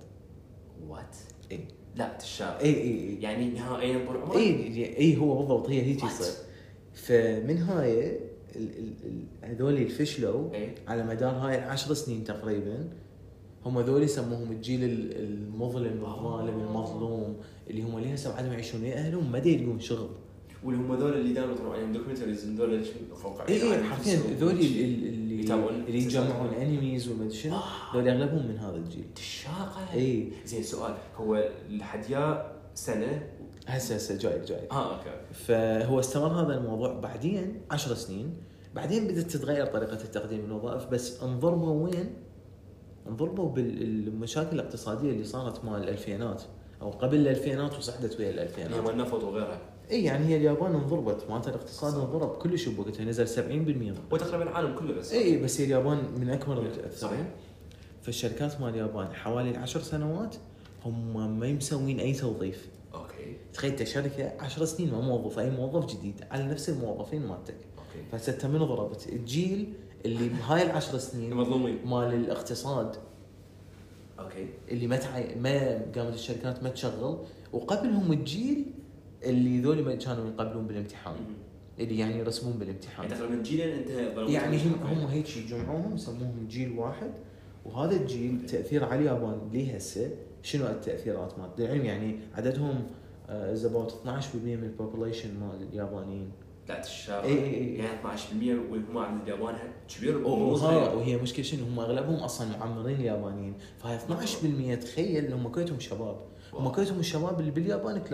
وات اي لا تشاء اي اي يعني نهائيا طول عمرك اي اي هو بالضبط هي هيك? يصير. فمن هاي هذول اللي فشلوا اي على مدار هاي العشر سنين تقريبا هم ذول يسموهم الجيل ال- المظلم الظالم المظلوم اللي هم ليه هسه بعدهم يعيشون ويا أهلهم ما يلقون شغل. واللي هم ذول اللي دائما يطلعون عليهم دوكيومنتريز ذول فوق اي اي حرفيا ال- اللي يتابعون؟ اللي يجمعون انميز وما أدري شنو. ذولي أغلبهم من هذا الجيل. الشاقه اي زين سؤال. هو الحدياء سنة؟ هسه هسه جاي جاي آه أوكي فهو استمر هذا الموضوع بعدين عشر سنين. بعدين بدأت تتغير طريقة التقديم الوظائف بس انضربوا وين؟ انضربوا بالمشاكل الاقتصادية اللي صارت مال الألفينات أو قبل الألفينات وصعدت ويا الألفينات. هم النفط وغيرها إي يعني هي اليابان انضربت معناتها الاقتصاد. انضرب كلش بوقتها نزل 70% وتقريبا العالم كله بس. إي بس هي اليابان من أكبر المتاثرين. فالشركات مال اليابان حوالي العشر سنوات هم ما مسوين أي توظيف. okay. تخيل انت شركه 10 سنين ما موظف أي موظف جديد على نفس الموظفين مالتك. okay. فهسه انت من ضربت. الجيل اللي بهاي العشر سنين مظلومين مال الاقتصاد. okay. اللي ما تعي... ما قامت الشركات ما تشغل وقبلهم الجيل اللي ذولي ما كانوا يقبلون بالامتحان. اللي يعني يرسمون بالامتحان. يعني تقريبا جيلين انت يعني هم. هم هيك يجمعوهم يسموهم جيل واحد. وهذا الجيل تأثير على اليابان ليه هسه شنو التأثيرات مالت للعلم يعني عددهم is about 12% من ال population مال اليابانيين. لا الشارع إي إي إي. يعني 12% والهم عند اليابان كبير. وهي مشكلة شنو هم أغلبهم أصلا معمرين اليابانيين فهاي 12% تخيل هم كلهم شباب هم. كلهم الشباب اللي باليابان 30%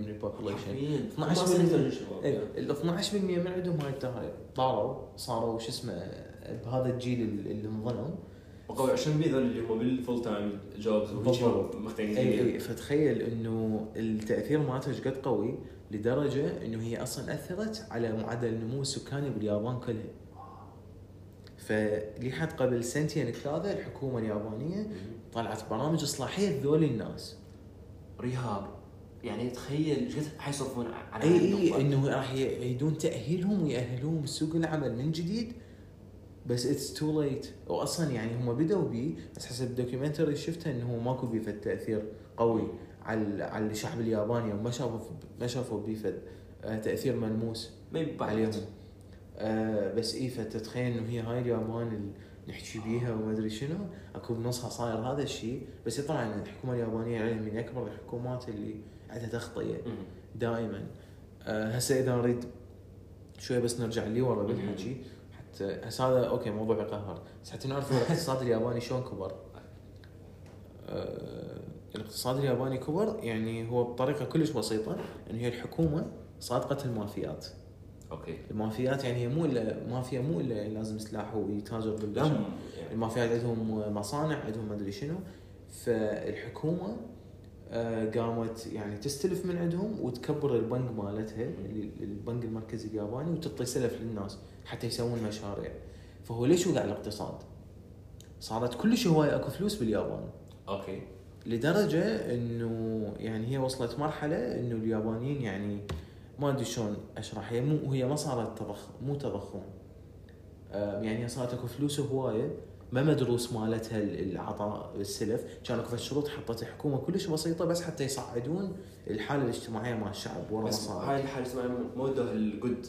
من البوبوليشن حرفياً. 12% هم أصلاً يقدرون الشباب. اي ال 12% من عندهم هاي طاروا صاروا شو اسمه بهذا الجيل اللي انظلم وقوي 20% ذول اللي هم بالفول تايم جوبز بالضبط. مختلفين اي اي فتخيل إنه التأثير مالته إيش قد قوي لدرجة إنه هي أصلا أثرت على معدل النمو السكاني باليابان كلها. فلحد قبل سنتين ثلاثة الحكومة اليابانية طلعت برامج إصلاحية لذول الناس. رهاب يعني تخيل إيش قد حيصرفون على اي هاي اي النقطة. إنه راح يعيدون تأهيلهم ويأهلوهم لسوق العمل من جديد بس it's too late واصلا يعني هم بدوا بيه بس حسب ال documentary شفته إنه هو ماكو بيه فد تأثير قوي على على الشعب الياباني وما شافوا ما شافوا بيه فد آه، تأثير ملموس عليهم. آه بس اي فتتخيل إنه هي هاي اليابان اللي نحكي بيها وما أدري شنو أكو بنصها صاير هذا الشيء بس طبعا الحكومة اليابانية يعني من أكبر الحكومات اللي عندها تغطيه. دائما. آه، هسه إذا نريد شوي بس نرجع لي ورا بالحكي هسه هذا أوكي موضوع يقهر بس حتى نعرف الاقتصاد الياباني شلون كبر. آه، الاقتصاد الياباني كبر يعني هو بطريقة كلش بسيطة إنه هي الحكومة صادقة المافيات. أوكي. المافيات يعني هي مو إلا مافيا مو إلا لازم سلاح ويتاجر بالبشر. هم يعني. المافيات عندهم مصانع عندهم مدري شنو. فالحكومة قامت يعني تستلف من عندهم وتكبر البنك مالتها اللي- البنك المركزي الياباني وتعطي سلف للناس حتى يسوون مشاريع. فهو ليش وقع الاقتصاد؟ صارت كلش هواي أكو فلوس باليابان. okay. لدرجة إنه يعني هي وصلت مرحلة إنه اليابانيين يعني ما أدري شلون أشرح هي مو هي ما صارت تضخم مو تضخم. آه، يعني صارت أكو فلوس هوايه ما مدروس مالتها ال- العطاء السلف. كان اكو شروط حطتها الحكومة كلش بسيطة بس حتى يصعدون الحالة الاجتماعية مال الشعب ورا بس هاي الحالة الاجتماعية ما ودوها ال good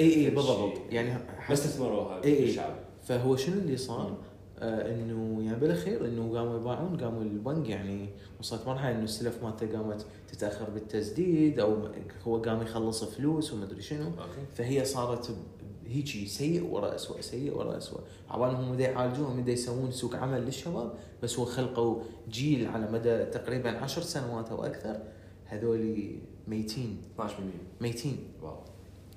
إي إي بالضبط. يعني بس استثمروها إي إي. بالشعب فهو شنو اللي. صار؟ آه إنه يعني بالأخير إنه قاموا يباعون قاموا البنك يعني وصلت مرحله إنه السلف مالته قامت تتأخر بالتسديد أو هو قام يخلص فلوس ومدري شنو. okay. فهي صارت هيجي سيء ورا اسوء سيء ورا اسوء عبالهم دا يعالجوهم دا يسوون سوق عمل للشباب بس هو خلقوا جيل على مدى تقريبا عشر سنوات أو أكثر هذول ميتين. 12% ميتين. wow.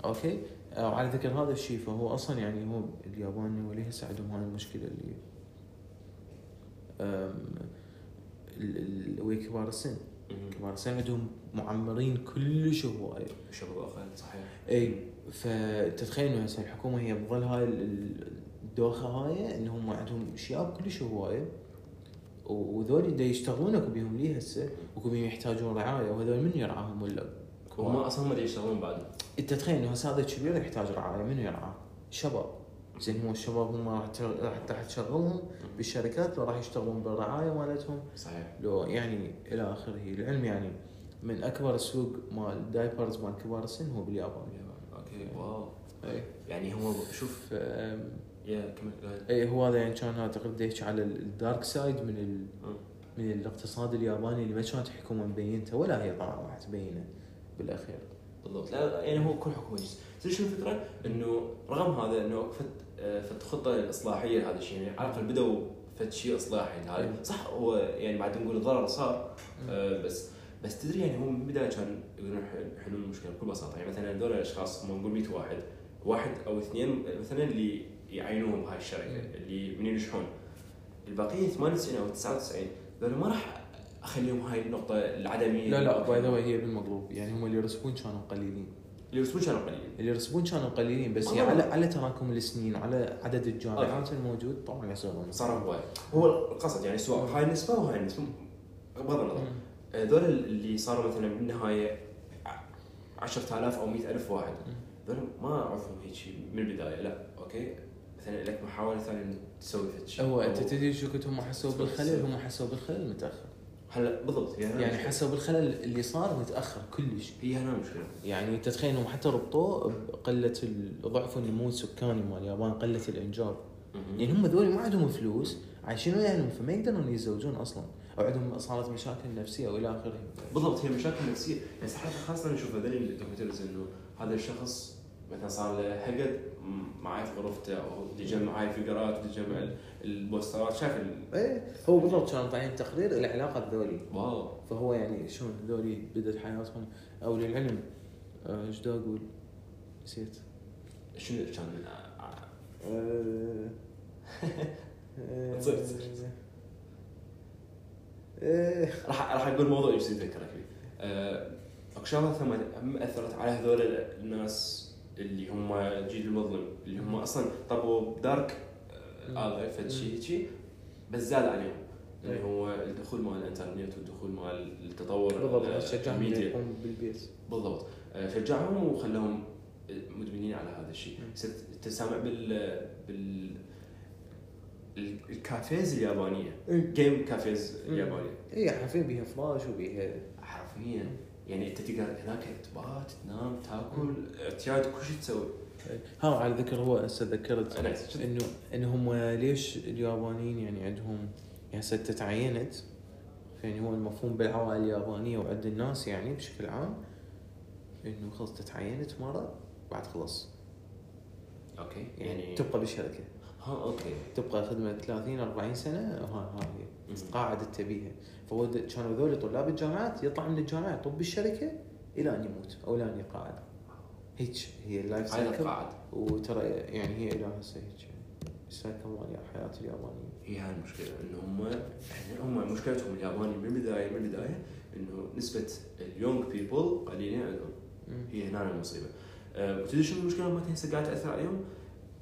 okay؟ آه، وعلى ذكر هذا الشيء فهو أصلا يعني هو اليابان وليه هسه عندهم هاي المشكلة اللي أم، ال- ال- ويا كبار السن. كبار السن عندهم معمرين كلش هواية. شباب أقل صحيح. إي. فتتخيل انه هسه الحكومة هي بظل هاي ال- ال- الدوخة هاي إنهم عندهم شياب كلش هواية وذول دا يشتغلون اكو بيهم ليه هسه؟ واكو بيهم يحتاجون رعاية وهذول من يرعاهم ولا هم أصلا هم اللي يشتغلون بعد. انت تخيل إنه هسه هذا الكبير يحتاج رعاية منو يرعاه؟ الشباب زين هم الشباب هم راح راح تشغلهم بالشركات لو راح يشتغلون بالرعاية مالتهم. صحيح. لو يعني إلى آخره للعلم يعني من أكبر السوق مال diapers مال كبار السن هو باليابان. wow اي يعني هم شوف ف يا كمل قاعد. اي هو هذا يعني كان تقريبا يحكي على ال- ال dark side من ال... مم. من الاقتصاد الياباني اللي ما كانت الحكومة مبينته ولا هي طبعا راح تبينه بالأخير بالضبط لا يعني هو كل حكومة تدري شنو الفكرة؟ إنه رغم هذا إنه فت آه، فت خطة الإصلاحية هذا الشيء يعني على الاقل بدوا فت شيء إصلاحي هذا مم. صح هو يعني بعد نقول الضرر صار آه، بس بس تدري يعني هم من البداية كان يقدرون يحل- يحلون المشكلة بكل بساطة. يعني مثلا هذول الأشخاص هم نقول 100 واحد واحد أو اثنين مثلا اللي يعينوهم بهاي الشركة مم. اللي من ينجحون. البقية 98 أو 99 ذول ما راح أخليهم هاي النقطة العدمية. لا لا by the way بالمقلوب يعني هم اللي يرسبون كانوا قليلين. اللي يرسمون كانوا قليلين. اللي يرسبون كانوا قليلين بس والله. على على تراكم السنين على عدد الجامعات الموجود طبعا يصيرون صاروا هواي هو القصد يعني سواء هاي النسبة وهاي النسبة بغض النظر. هذول اللي صاروا مثلا بالنهاية 10000 أو 100000 واحد. هذول ما أعرفهم هيك شيء من البداية. لا أوكي. مثلا لك محاولة ثانية إنك تسوي شيء. هو أنت تدري شو كنت هم حسوا بالخلل؟ هم حسوا بالخلل متأخر. هلا بالضبط يعني المشكلة. حسوا بالخلل اللي صار متأخر كلش هي هنا المشكلة يعني تتخيل انهم حتى ربطوه بقلة ضعف النمو السكاني مال اليابان قلة الانجاب يعني هم ذولي ما عندهم فلوس عايشين وياهم فما يقدرون يتزوجون أصلا. أو عندهم صارت مشاكل نفسية وإلى آخره. بالضبط هي مشاكل نفسية. يعني حتى خاصة نشوف هذول الدوكيومنتريز إنه هذا الشخص مثلا صار له حقد معي في غرفته أو اللي جمع هاي الفقرات واللي جمع ال- البوسترات شاف ال- إيه هو بالضبط كانوا طالعين تقرير العلاقة بذولي. واو. فهو يعني شلون هذولي بدت حياتهم؟ أو للعلم آه، إيش دا أقول؟ نسيت. شنو كان؟ آه، *laughs* آه، تصير- تصير. آه، راح راح أقول موضوع يصير يذكرك فيه. آه، أكو شغله ثم هم أثرت على هذول الناس اللي هم الجيل المظلم اللي هم أصلا طبوا بدارك مم. هذا فد شيء هيجي بس زاد عليهم. اللي هو الدخول مال الإنترنت والدخول مال التطور بالضبط ال- شجعهم بالبيت بالضبط. شجعهم وخلاهم مدمنين على هذا الشيء مم. صرت تسامع بال بال ال- ال cafes اليابانية. إيه. game cafes مم. اليابانية. اي حرفيا بيها فراش وبيها حرفيا. يعني أنت تقدر هناك تبات تنام تاكل اعتياد كل شيء تسوي. ها على ذكر هو هسه ذكرت انه انه هم ليش اليابانيين يعني عندهم يعني هسه تعينت يعني هو المفهوم بالعوائل اليابانية وعند الناس يعني بشكل عام إنه خلص تتعينت مرة بعد خلص okay. يعني يعني تبقى بالشركة ها okay. تبقى خدمة 30 40 سنة؟ ها ها هي مم. قاعدة تبيها. فهو كانوا ذول طلاب الجامعات يطلع من الجامعة يطب بالشركة إلى أن يموت أو إلى أن يقاعد هيك هي ال life cycle وترى يعني هي إلى هسه هيك. ال cycle مال حياه اليابانيين هي هاي المشكلة إنه هم يعني هم مشكلتهم الياباني من البداية من البداية إنه نسبة ال young people قليلين عندهم. هي هنا المصيبة. أه وتدري شنو المشكلة؟ ما هسه قاعدة تأثر عليهم؟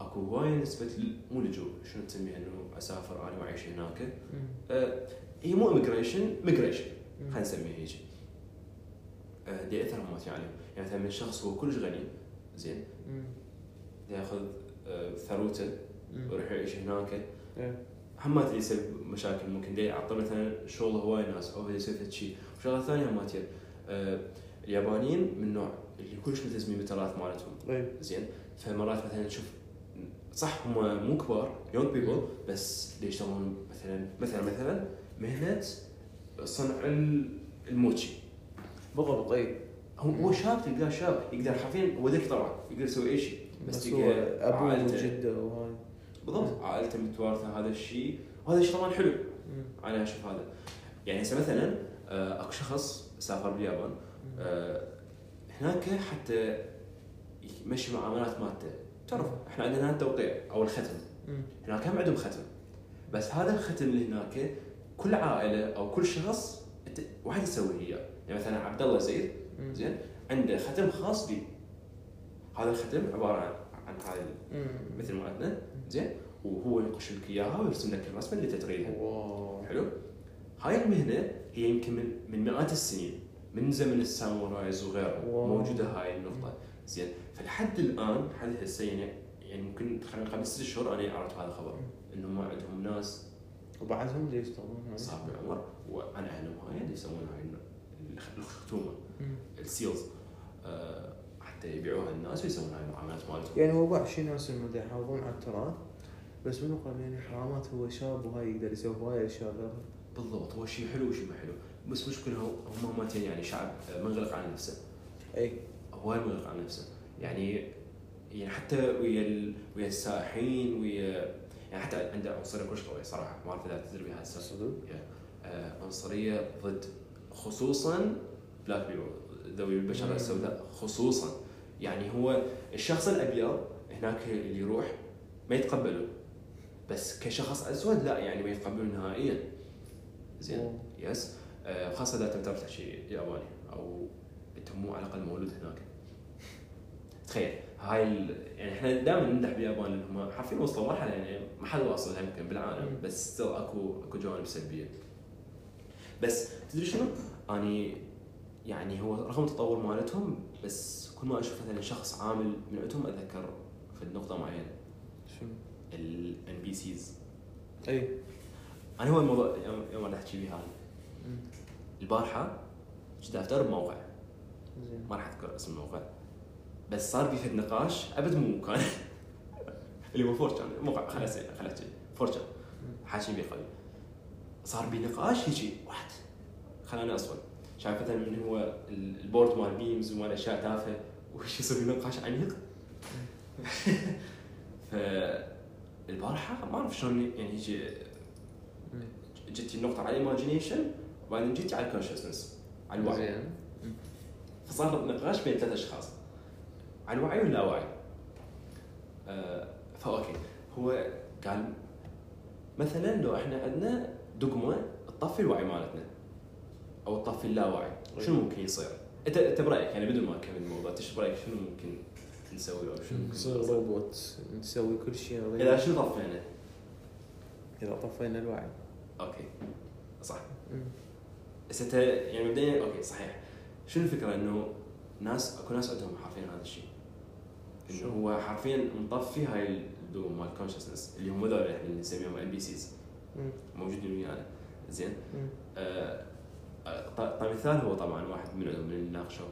اكو هواي نسبة مو لجوء شنو تسميها؟ إنه أسافر أنا وأعيش هناك. أه هي مو immigration migration. خلينا نسميها هيك. أه دي اثر مات عليهم. يعني مثلا من شخص هو كلش غني زين. ياخذ أه ثروته. ويروح يعيش هناك. إيه. هم ما يسبب مشاكل ممكن دي يعطي مثلا شغل هواي ناس أو يسوي فد شيء. وشغلة ثانية هم تصير أه اليابانيين من نوع اللي كلش ملتزمين بالتراث مالتهم. إيه. زين. فمرات مثلا تشوف صح هم مو كبار يونج بيبل بس اللي يشتغلون مثلا مثلا مثلا مهنة صنع ال- الموتشي بالضبط اي هو هو شاب تلقاه شاب يقدر حرفيا هو ذكي طبعا يقدر يسوي أي شيء بس بس هو أبوه عائلته- وجده وهاي. بالضبط. عائلته متوارثة هذا الشيء. وهذا الشيء طبعا حلو. مم. أنا أشوف هذا. يعني هسه مثلا آه، أكو شخص سافر باليابان آه، هناك حتى يمشي معاملات مالته. تعرف إحنا عندنا هنا التوقيع أو الختم. هناك هم عندهم ختم؟ بس هذا الختم اللي هناك كل عائلة أو كل شخص انت واحد يسوي اياه يعني مثلا عبد الله زيد. زين عنده ختم خاص به. هذا الختم عبارة عن عن هاي. مثل مالتنا. زين؟ وهو ينقش لك إياها ويرسم لك الرسمة اللي تريدها wow. حلو؟ هاي المهنة هي يمكن من من مئات السنين من زمن ال samurais وغيره. موجودة هاي النقطة. زين. فلحد الآن لحد هسه يعني يعني ممكن خلينا قبل ست شهور أنا عرفت هذا الخبر إنه ما عندهم ناس. وبعدهم ليش يشتغلون هاي؟ صاحب العمر وأنا اعلم هاي يسوون هاي الخ- الختومه. ال seals. آه، حتى يبيعوها الناس ويسوون هاي المعاملات مالتهم. يعني هو بعشي ناس اللي يحافظون على التراث بس من قال يعني حرامات هو شاب وهاي يقدر يسوي هواي اشياء غيرها بالضبط هو شيء حلو وشيء ما حلو بس مشكلة هو هم مالتين يعني شعب آه، منغلق على نفسه. إي. هواي مغلق على نفسه. يعني يعني حتى ويا. ويا السائحين ويا يعني حتى عنده عنصرية كلش قوية صراحة. ما أعرف إذا تدري بهذا السالفه صدق؟ آه، عنصرية ضد خصوصا black people ذوي البشره. السوداء خصوصا. يعني هو الشخص الأبيض هناك اللي يروح ما يتقبلون بس كشخص أسود لا يعني ما يتقبلون نهائيا. زين. yes آه، خاصة إذا انت تعرف تحكي ياباني أو انت مو على الأقل مولود هناك. تخيل. هاي ال... يعني إحنا دائما نمدح باليابان لأنهم حرفيا وصلوا مرحلة يعني ما حد واصل يمكن بالعالم. بس still اكو أكو جوانب سلبية. بس تدري شنو؟ أني يعني هو رغم التطور مالتهم بس كل ما أشوف مثلا شخص عامل من عندهم أتذكر في نقطة معينة. شنو؟ ال NPCs أي. أنا هو الموضوع يوم أنا أحكي بيه هذا. البارحة كنت افتر بموقع. زين. ما راح أذكر اسم الموقع. بس صار في نقاش أبد مو كان. *laughs* اللي هو 4chan موقع خلاص خلاص 4chan حاچي بيه قبل صار بي نقاش هيجي واحد. خلاني اصفر شايف مثلا من هو ال- ال board مال memes ومال أشياء تافهة. وش يصير نقاش عميق؟ *laughs* فالبارحه ما أعرف شلون يعني هيجي. جتي النقطة على ال imagination وبعدين جيتي على ال consciousness على الوعي. فصار نقاش بين ثلاث أشخاص. عن الوعي واللاوعي آه ف okay هو قال مثلا لو إحنا عندنا دقمة تطفي الوعي مالتنا أو تطفي اللاوعي شنو ممكن يصير؟ أنت أنت برأيك يعني بدون ما اكمل الموضوع أنت برأيك شنو ممكن نسوي أو شنو ممكن نصير؟ روبوت نسوي كل شيء إذا شنو طفينا؟ إذا طفينا الوعي. okay. صح. بس أنت يعني مبدئيا okay صحيح. شنو الفكرة إنه ناس أكو ناس عندهم حرفيا هذا الشيء؟ إنه؟ هو حرفيا مطفي هاي الدوم مال consciousness اللي هم هذول إحنا نسميهم NPCs. موجودين ويانا. زين. آه آه، ط- طيب مثال هو طبعا واحد من من اللي ناقشوه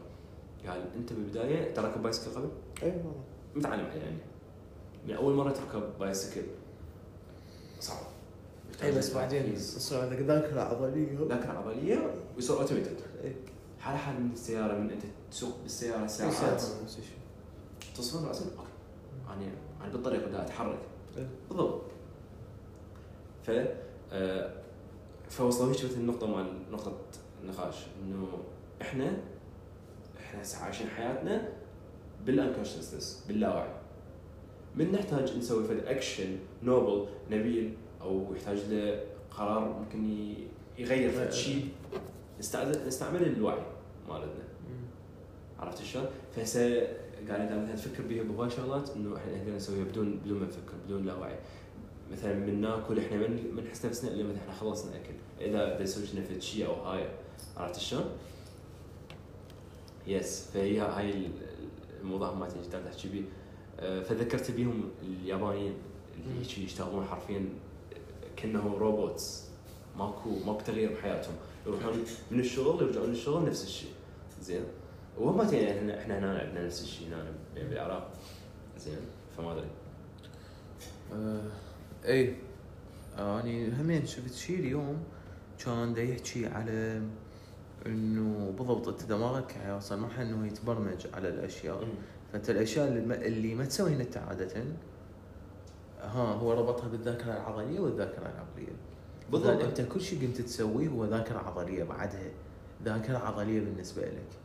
قال أنت بالبداية تركب بايسكل قبل؟ اي والله. متعلم عليه يعني. من أول مرة تركب بايسكل صعب. اي بس بعدين تركيز. يصير عندك ذاكرة عضلية. ذاكرة عضلية ويصير automated حال حال من السيارة من أنت تسوق بالسيارة أي ساعات. تصفر راسك okay. أنا أنا بالطريق بدي أتحرك. إيه. بالضبط. ف آه، فوصلوا هيك النقطة مال نقطة النقاش إنه إحنا إحنا هسه عايشين حياتنا بال unconsciousness باللاوعي. من نحتاج نسوي فد action noble نبيل أو يحتاج له قرار ممكن يغير فد شيء. نستعمل الوعي مالتنا. عرفت شلون؟ فهسه قاعد مثلا تفكر بها بهواي شغلات إنه إحنا نقدر نسويها بدون بدون ما نفكر بدون لا وعي. مثلا من ناكل إحنا من من نحس نفسنا الا مثلا إحنا خلصنا أكل، إذا إذا يسوي لنا شيء أو هاي عرفت شلون؟ يس فهي هاي ال- الموضوع ما تقدر تحكي بيه آه، فذكرت بيهم اليابانيين اللي هيك يشتغلون حرفيا كأنهم روبوتس. ماكو ماكو تغيير بحياتهم. يروحون من الشغل يرجعون للشغل نفس الشيء. زين؟ وهم يعني إحنا إحنا هنا عندنا نفس الشيء هنا بالعراق. زين فما أدري. آه، اي اني همين شفت شيء اليوم كان دا يحكي على إنه بالضبط أنت دماغك يوصل مرحله إنه يتبرمج على الأشياء. فأنت الأشياء اللي ما, ما تسويها إنت عادة ها هو ربطها بالذاكرة العضلية والذاكرة العقلية. بالضبط. أنت كل شيء قمت تسويه هو ذاكرة عضلية بعدها. ذاكرة عضلية بالنسبة لك.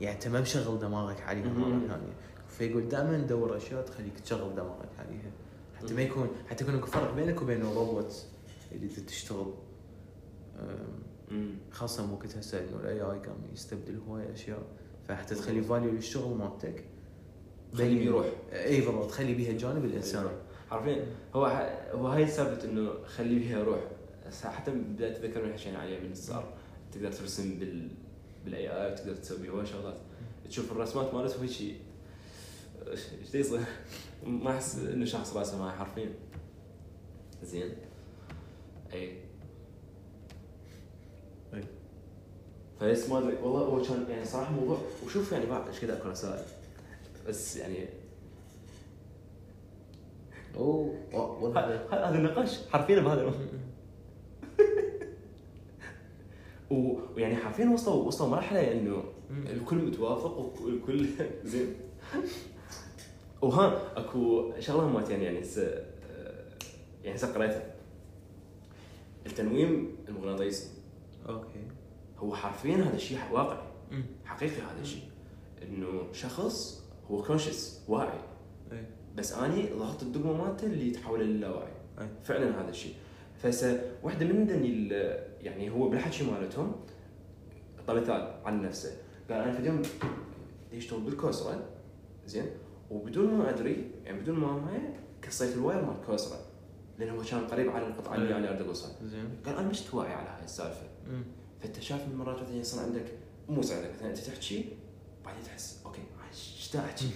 يعني أنت ما مشغل دماغك عليها. مرة ثانية. فيقول دائما دور أشياء تخليك تشغل دماغك عليها حتى ما يكون حتى يكون أكو فرق بينك وبين الروبوت اللي تشتغل. خاصة مو كنت هسه إنه ال AI قام يستبدل هواي أشياء فحتى تخلي value للشغل مالتك. خليه بين- يروح. إي بالضبط تخلي بيها الجانب الانساني حرفيا هو ح- هو هاي سالفه إنه خلي بيها روح. حتى بدأت اتذكر من حكينا عليها من صار تقدر ترسم بال بال AI وتقدر تسوي هواي شغلات تشوف الرسمات مالته هيك شيء إيش يصير؟ ما أحس إنه شخص راسم هاي حرفيا. زين. اي أي. فبس ما أدري والله هو كان يعني صراحة موضوع وشوف يعني بعد إيش كذا اكو رسائل بس يعني. أوه والله هذا النقاش حرفيا بهذا و- ويعني حرفيا وصلوا وصلوا مرحلة إنه الكل متوافق والكل *laughs* زين. وها أكو شغلة مالت يعني هسه يعني هسه قريتها التنويم المغناطيسي. okay. هو حرفيا هذا الشيء واقعي. حقيقي هذا الشيء. إنه شخص هو conscious واعي. اي بس اني ضغطت الدقمه مالته اللي تحوله للاوعي اي فعلا هذا الشيء. فهسه واحدة من دني يعني هو بالحكي مالتهم طب مثال عن نفسه قال أنا في اليوم يشتغل بالكوسرة زين وبدون ما أدري يعني بدون ما هاي كسيت ال wire مال الكوسرة لأنه هو كان قريب على القطعة اللي أنا اريد اوصل زين قال أنا مش واعي على هاي السالفة مم. فأنت شايف من مرات مثلا يصير عندك مو عندك مثلا أنت تحكي بعدين تحس okay إيش دا احكي؟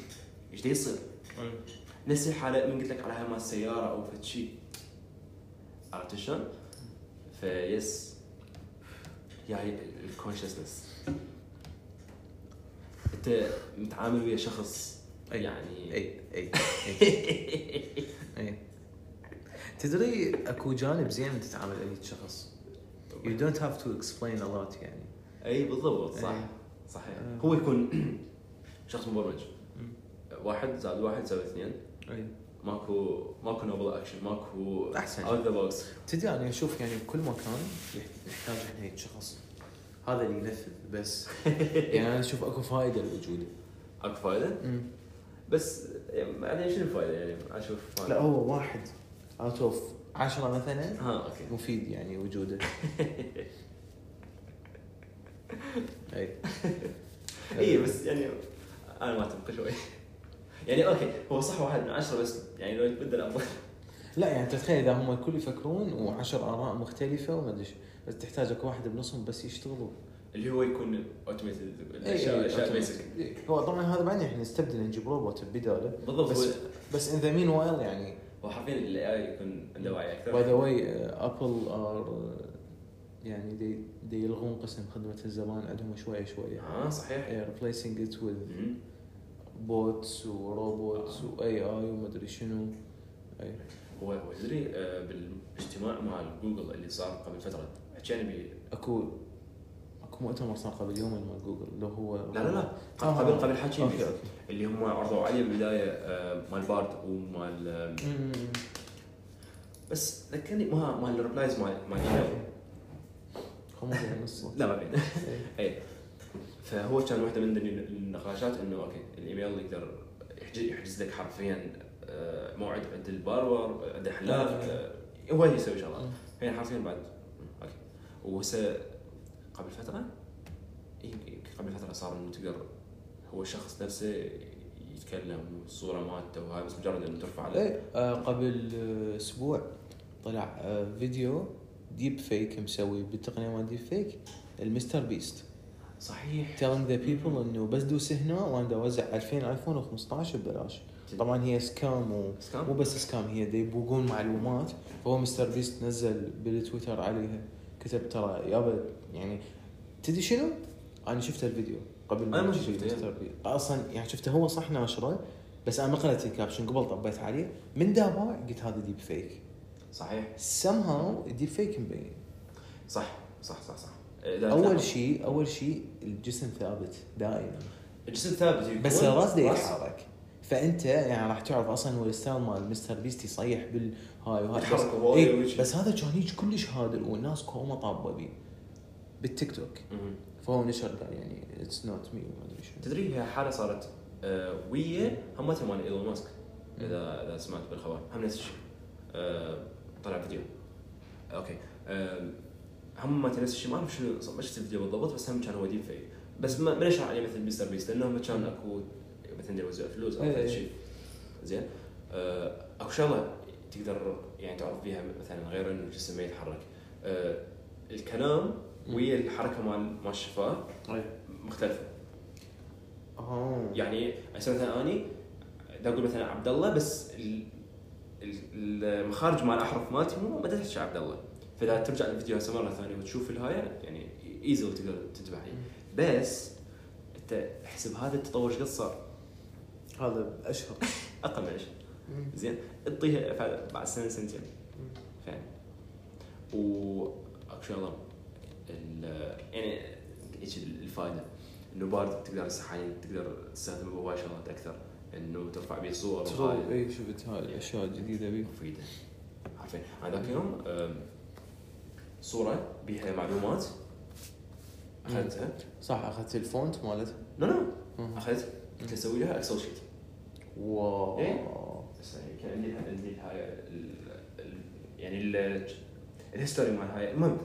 إيش دا يصير؟ أي. نفس الحالة من قلت لك على هاي مال السيارة أو فد شيء شلون؟ فيس يعني ال consciousness أنت متعامل ويا شخص أي. يعني أي. أي. أي. *laughs* تدري أكو جانب زين تتعامل اي شخص؟ you don't have to explain a lot يعني. أي بالضبط. صح أي. صحيح. هو يكون *clears throat* شخص مبرمج. واحد زائد واحد يساوي اثنين. أي. ماكو ماكو noble action ماكو أحسن. out the box تدري أنا أشوف يعني بكل مكان يح- نحتاج إحنا هيك شخص. هذا اللي ينفذ بس *laughs* يعني أنا أشوف أكو فائده لوجوده أكو فائده بس يعني بعدين شنو الفائده يعني؟ أشوف فائدة. لا هو واحد. out of 10 مثلا ها okay. مفيد يعني وجوده. اي *laughs* اي بس يعني أنا ما اتفق شوي. يعني okay هو صح واحد من عشرة بس يعني لو يتبدل افضل لا يعني تتخيل إذا هم الكل يفكرون وعشر آراء مختلفة وما أدري بس تحتاج أكو واحد بنصهم بس يشتغلوا. اللي هو يكون اوتوميتد إي، الاشياء الأشياء أوتوماتيك. بيسك إي. هو طبعا هذا بعدين إحنا نستبدل نجيب روبوت بدالة. بالضبط بس بس ان ذا مين وايل يعني. هو حرفيا الاي اي يكون عنده وعي أكثر. باي ذا واي ابل ار يعني دي دي يلغون قسم خدمة الزبائن عندهم شوية شوية آه صحيح. It with مم. بوتس وروبوتس آه. واي اي وما ادري شنو. أي. هو هو تدري آه، بالاجتماع مال جوجل اللي صار قبل فترة حكينا به أكو أكو مؤتمر صار قبل يومين مال جوجل اللي هو لا لا لا. آه. قبل قبل أوكي اللي هم عرضوا عليه بالبداية مال بارد ومال. بس ذكرني ما مال ال replies مال مال ايميل *laughs* لا ما بين *laughs* إي. اي فهو كان واحدة من النقاشات إنه okay ال email يقدر يحجز, لك حرفيا آه، موعد عند ال barber عند الحلاق آه، هو يسوي شغلات. يعني حرفيا بعد okay. وهسه قبل فترة؟ قبل فترة صار إنه تقدر هو الشخص نفسه يتكلم والصورة مالته وهاي بس مجرد إنه ترفع عليه. إيه آه، قبل آه، أسبوع طلع آه، فيديو deepfake مسوي بالتقنيه مال deepfake ال MrBeast. صحيح. Telling the people إنه بس دوس هنا وأنا أوزع 2000 iPhone و15 ببلاش. طبعا هي scam و... scam؟ مو بس scam هي يبوقون معلومات. فهو مستر بيست نزل بالتويتر عليها. كتب ترى يابا يعني تدري شنو؟ أنا شفت الفيديو. قبل ما شفته، مستر بيست أصلا يعني شفته هو صح ناشره بس أنا ما قرأت ال caption قبل طبيت عليه. من دا قلت هذا deepfake صحيح. Somehow ال deepfake مبين. صح صح صح صح. أول شيء أول شيء الجسم ثابت دائما. الجسم ثابت يكون بس الراس يتحرك فأنت يعني راح تعرف أصلا هو الستايل مال مستر بيست يصيح بالهاي وهاي. بس, إيه. بس هذا كان هيك كلش هادر والناس كوما طابه بيه بالتيك توك. فهو نشر قال يعني اتس نوت مي ما أدري شنو. تدري هي حالة صارت آه، ويا همتها مال إيلون ماسك اذا إذا سمعت بالخبر. هم نفس الشيء. آه، طلع فيديو. okay. آه، هم نفس الشيء ما أعرف شنو ما شفت الفيديو بالضبط بس هم كان هو deepfake بس ما نشر عليه مثل مستر بيست؟ لانهم كان أكو مثلا يوزع فلوس أو إيه، هذا إيه. الشيء. زين؟ آه، أكو شغلة تقدر يعني تعرف بيها مثلا غير إنه الجسم ما يتحرك. آه، الكلام ويا الحركة مال مال الشفاة مختلفة. آه. يعني هسه مثلا أني دا أقول مثلا عبد الله بس ال- ال- المخارج مال الاحرف مالتي مو ما تحكي عبد الله. فإذا ترجع للفيديو هسه مرة ثانية وتشوف الهايه يعني ايزي تقدر تنتبه عليه. بس أنت احسب هذا التطور إيش قد صار؟ هذا أشهر. *laughs* أقل من عشر زين. اعطيها فعلا بعد سنة سنتين. فعلا. شغلة. ال- يعني إيش الفائده إنه بارد تقدر هسه حاليا تقدر تستخدمه بهواي شغلات أكثر. إنه ترفع به صور اي شفت هاي الأشياء الجديدة مفيدة. عارفين. أنا ذاك اليوم صورة بها معلومات. أخذتها. صح أخذت ال font مالت. لا لا. أخذت. قلت أسوي لها Excel sheet wow. إيه؟ بس يعني كان عندي عندي هاي ال- ال- يعني ال- ال history مال هاي المهم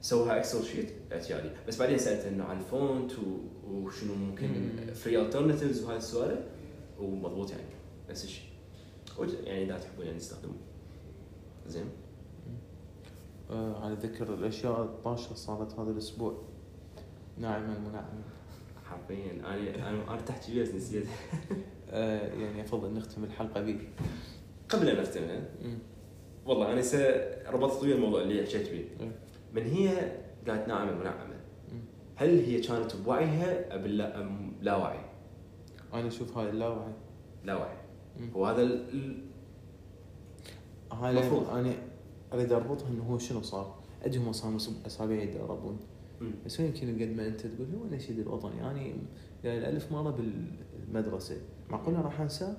سوها اكسل شيت اعتيادي. بس بعدين سالته إنه عن الفونت و- وشنو ممكن مم. فري الترناتيفز وهاي السوالف. ومضبوط يعني. نفس الشيء يعني إذا تحبون يعني تستخدمون زين. على ذكر الأشياء الطاشة صارت هذا الأسبوع ناعمة منعمة حرفيا أنا أنا أنا تحت بس نسيت *laughs* آه يعني أفضل نختم الحلقة بي قبل أن اختمها مم. والله أنا هسه ربطت ويا الموضوع اللي حكيت فيه إيه. من هي قالت ناعمه منعمه. هل هي كانت بوعيها أم لا وعي؟ أنا أشوف هاي اللاوعي لا وعي مم. وهذا ال- هاي مفروض. لأن أنا اريد اربطها إنه هو شنو صار؟ ادري هم صاروا اسابيع يتدربون. بس هو يمكن قد ما أنت تقول هو النشيد الوطني يعني يعني الف مرة بالمدرسة معقولة راح انساه.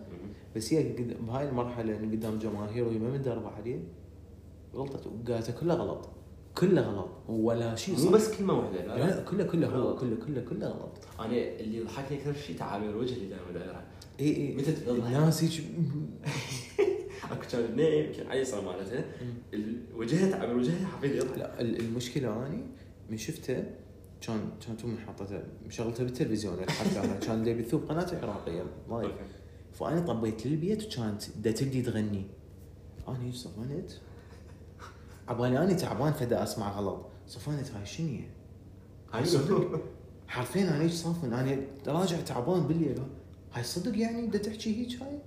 بس هي بهاي المرحلة إن قدام جماهير وهي ما متدربه عليه غلطت وقالته كله غلط كله غلط ولا شيء مو. بس كلمة واحدة لا, لا كله كله هو. كله كله كله غلط أنا اللي ضحكني أكثر شيء تعابير وجهي اللي دائما دايرها اي اي متى؟ الناس هيك *laughs* اكو كان نايم يمكن عيصه مالتها ال- وجهها تعابير وجهها حفيد يضحك لا ال- المشكلة اني من شفته كان كانت امي حاطته مشغلته بالتلفزيون الحفله كان دا يبثوه بقناه عراقية لايف. فأنا طبيت للبيت وكانت دا تبدي تغني. أنا صفنت عبالي اني تعبان فدا أسمع غلط. صفنت هاي شنو هي؟ هاي صدق؟ حرفيا أنا هيك صافن أنا راجع تعبان بالليل. هاي صدق يعني دا تحكي هيك هاي؟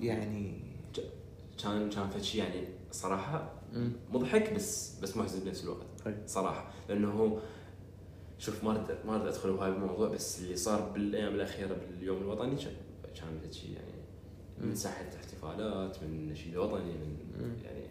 يعني كان كان فد شيء يعني صراحة. مضحك بس بس محزن بنفس الوقت أي. صراحة لأنه هو شوف ما أريد ما أريد أدخل بهاي الموضوع بس اللي صار بالأيام الأخيرة باليوم الوطني كان شيء يعني من. ساحة احتفالات من نشيد وطني من. يعني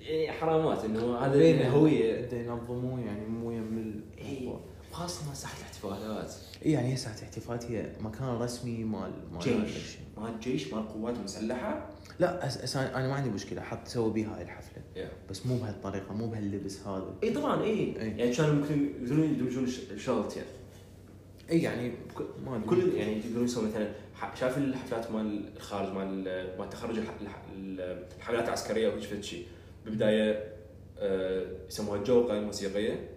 يعني حرامات إنه هذا بين الهويه ينظموه يعني مو يم الموضوع خاصة من ساحة الاحتفالات اي يعني هي ساعه احتفالات هي مكان رسمي مال مال جيش. مال جيش مال قوات مسلحة لا أس أس أنا ما عندي مشكلة. حط سوي بيها هاي الحفلة. بس مو بهالطريقه مو بهاللبس هذا. إي طبعا إي. إي. يعني كانوا ممكن يقدرون يدمجون الش- الشغلتين إي يعني ما أدري. كل يعني يقدرون يسوون مثلا ح- شايف الحفلات مال الخارج مال مال تخرج الح- الح- الحملات العسكرية وهيك شيء بالبداية آه، يسموها الجوقه الموسيقيه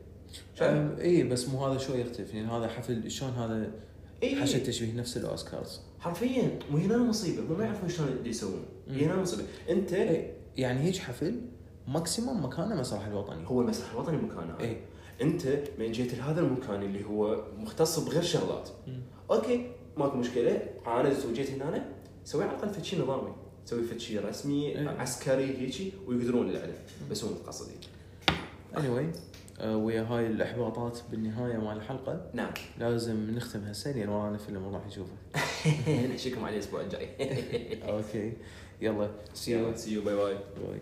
إي بس مو هذا شوي يختلف. يعني هذا حفل شلون هذا إي. حشد تشبيه نفس الأوسكارز؟ حرفيا وهنا المصيبه هم ما يعرفون شلون يسوون. هنا المصيبه أنت اي يعني هيك حفل maximum مكانه مسرح الوطني هو المسرح الوطني مكانه. اي أنت من جيت لهذا المكان اللي هو مختص بغير شغلات. مم. okay ماكو مشكلة. عاندت وجيت هنا سوي على الأقل فد شيء نظامي. سوي فد شيء رسمي إيه. عسكري هيجي ويقدرون اللي عليه بس هو متقصدين. Anyway. ويا هاي الإحباطات بالنهاية مال الحلقة. نعم. لازم نختم هسه لأن ورانا فيلم راح نشوفه *laughs* نحكيكم عليه الأسبوع الجاي. *laughs* okay. يلا. see you see you bye bye bye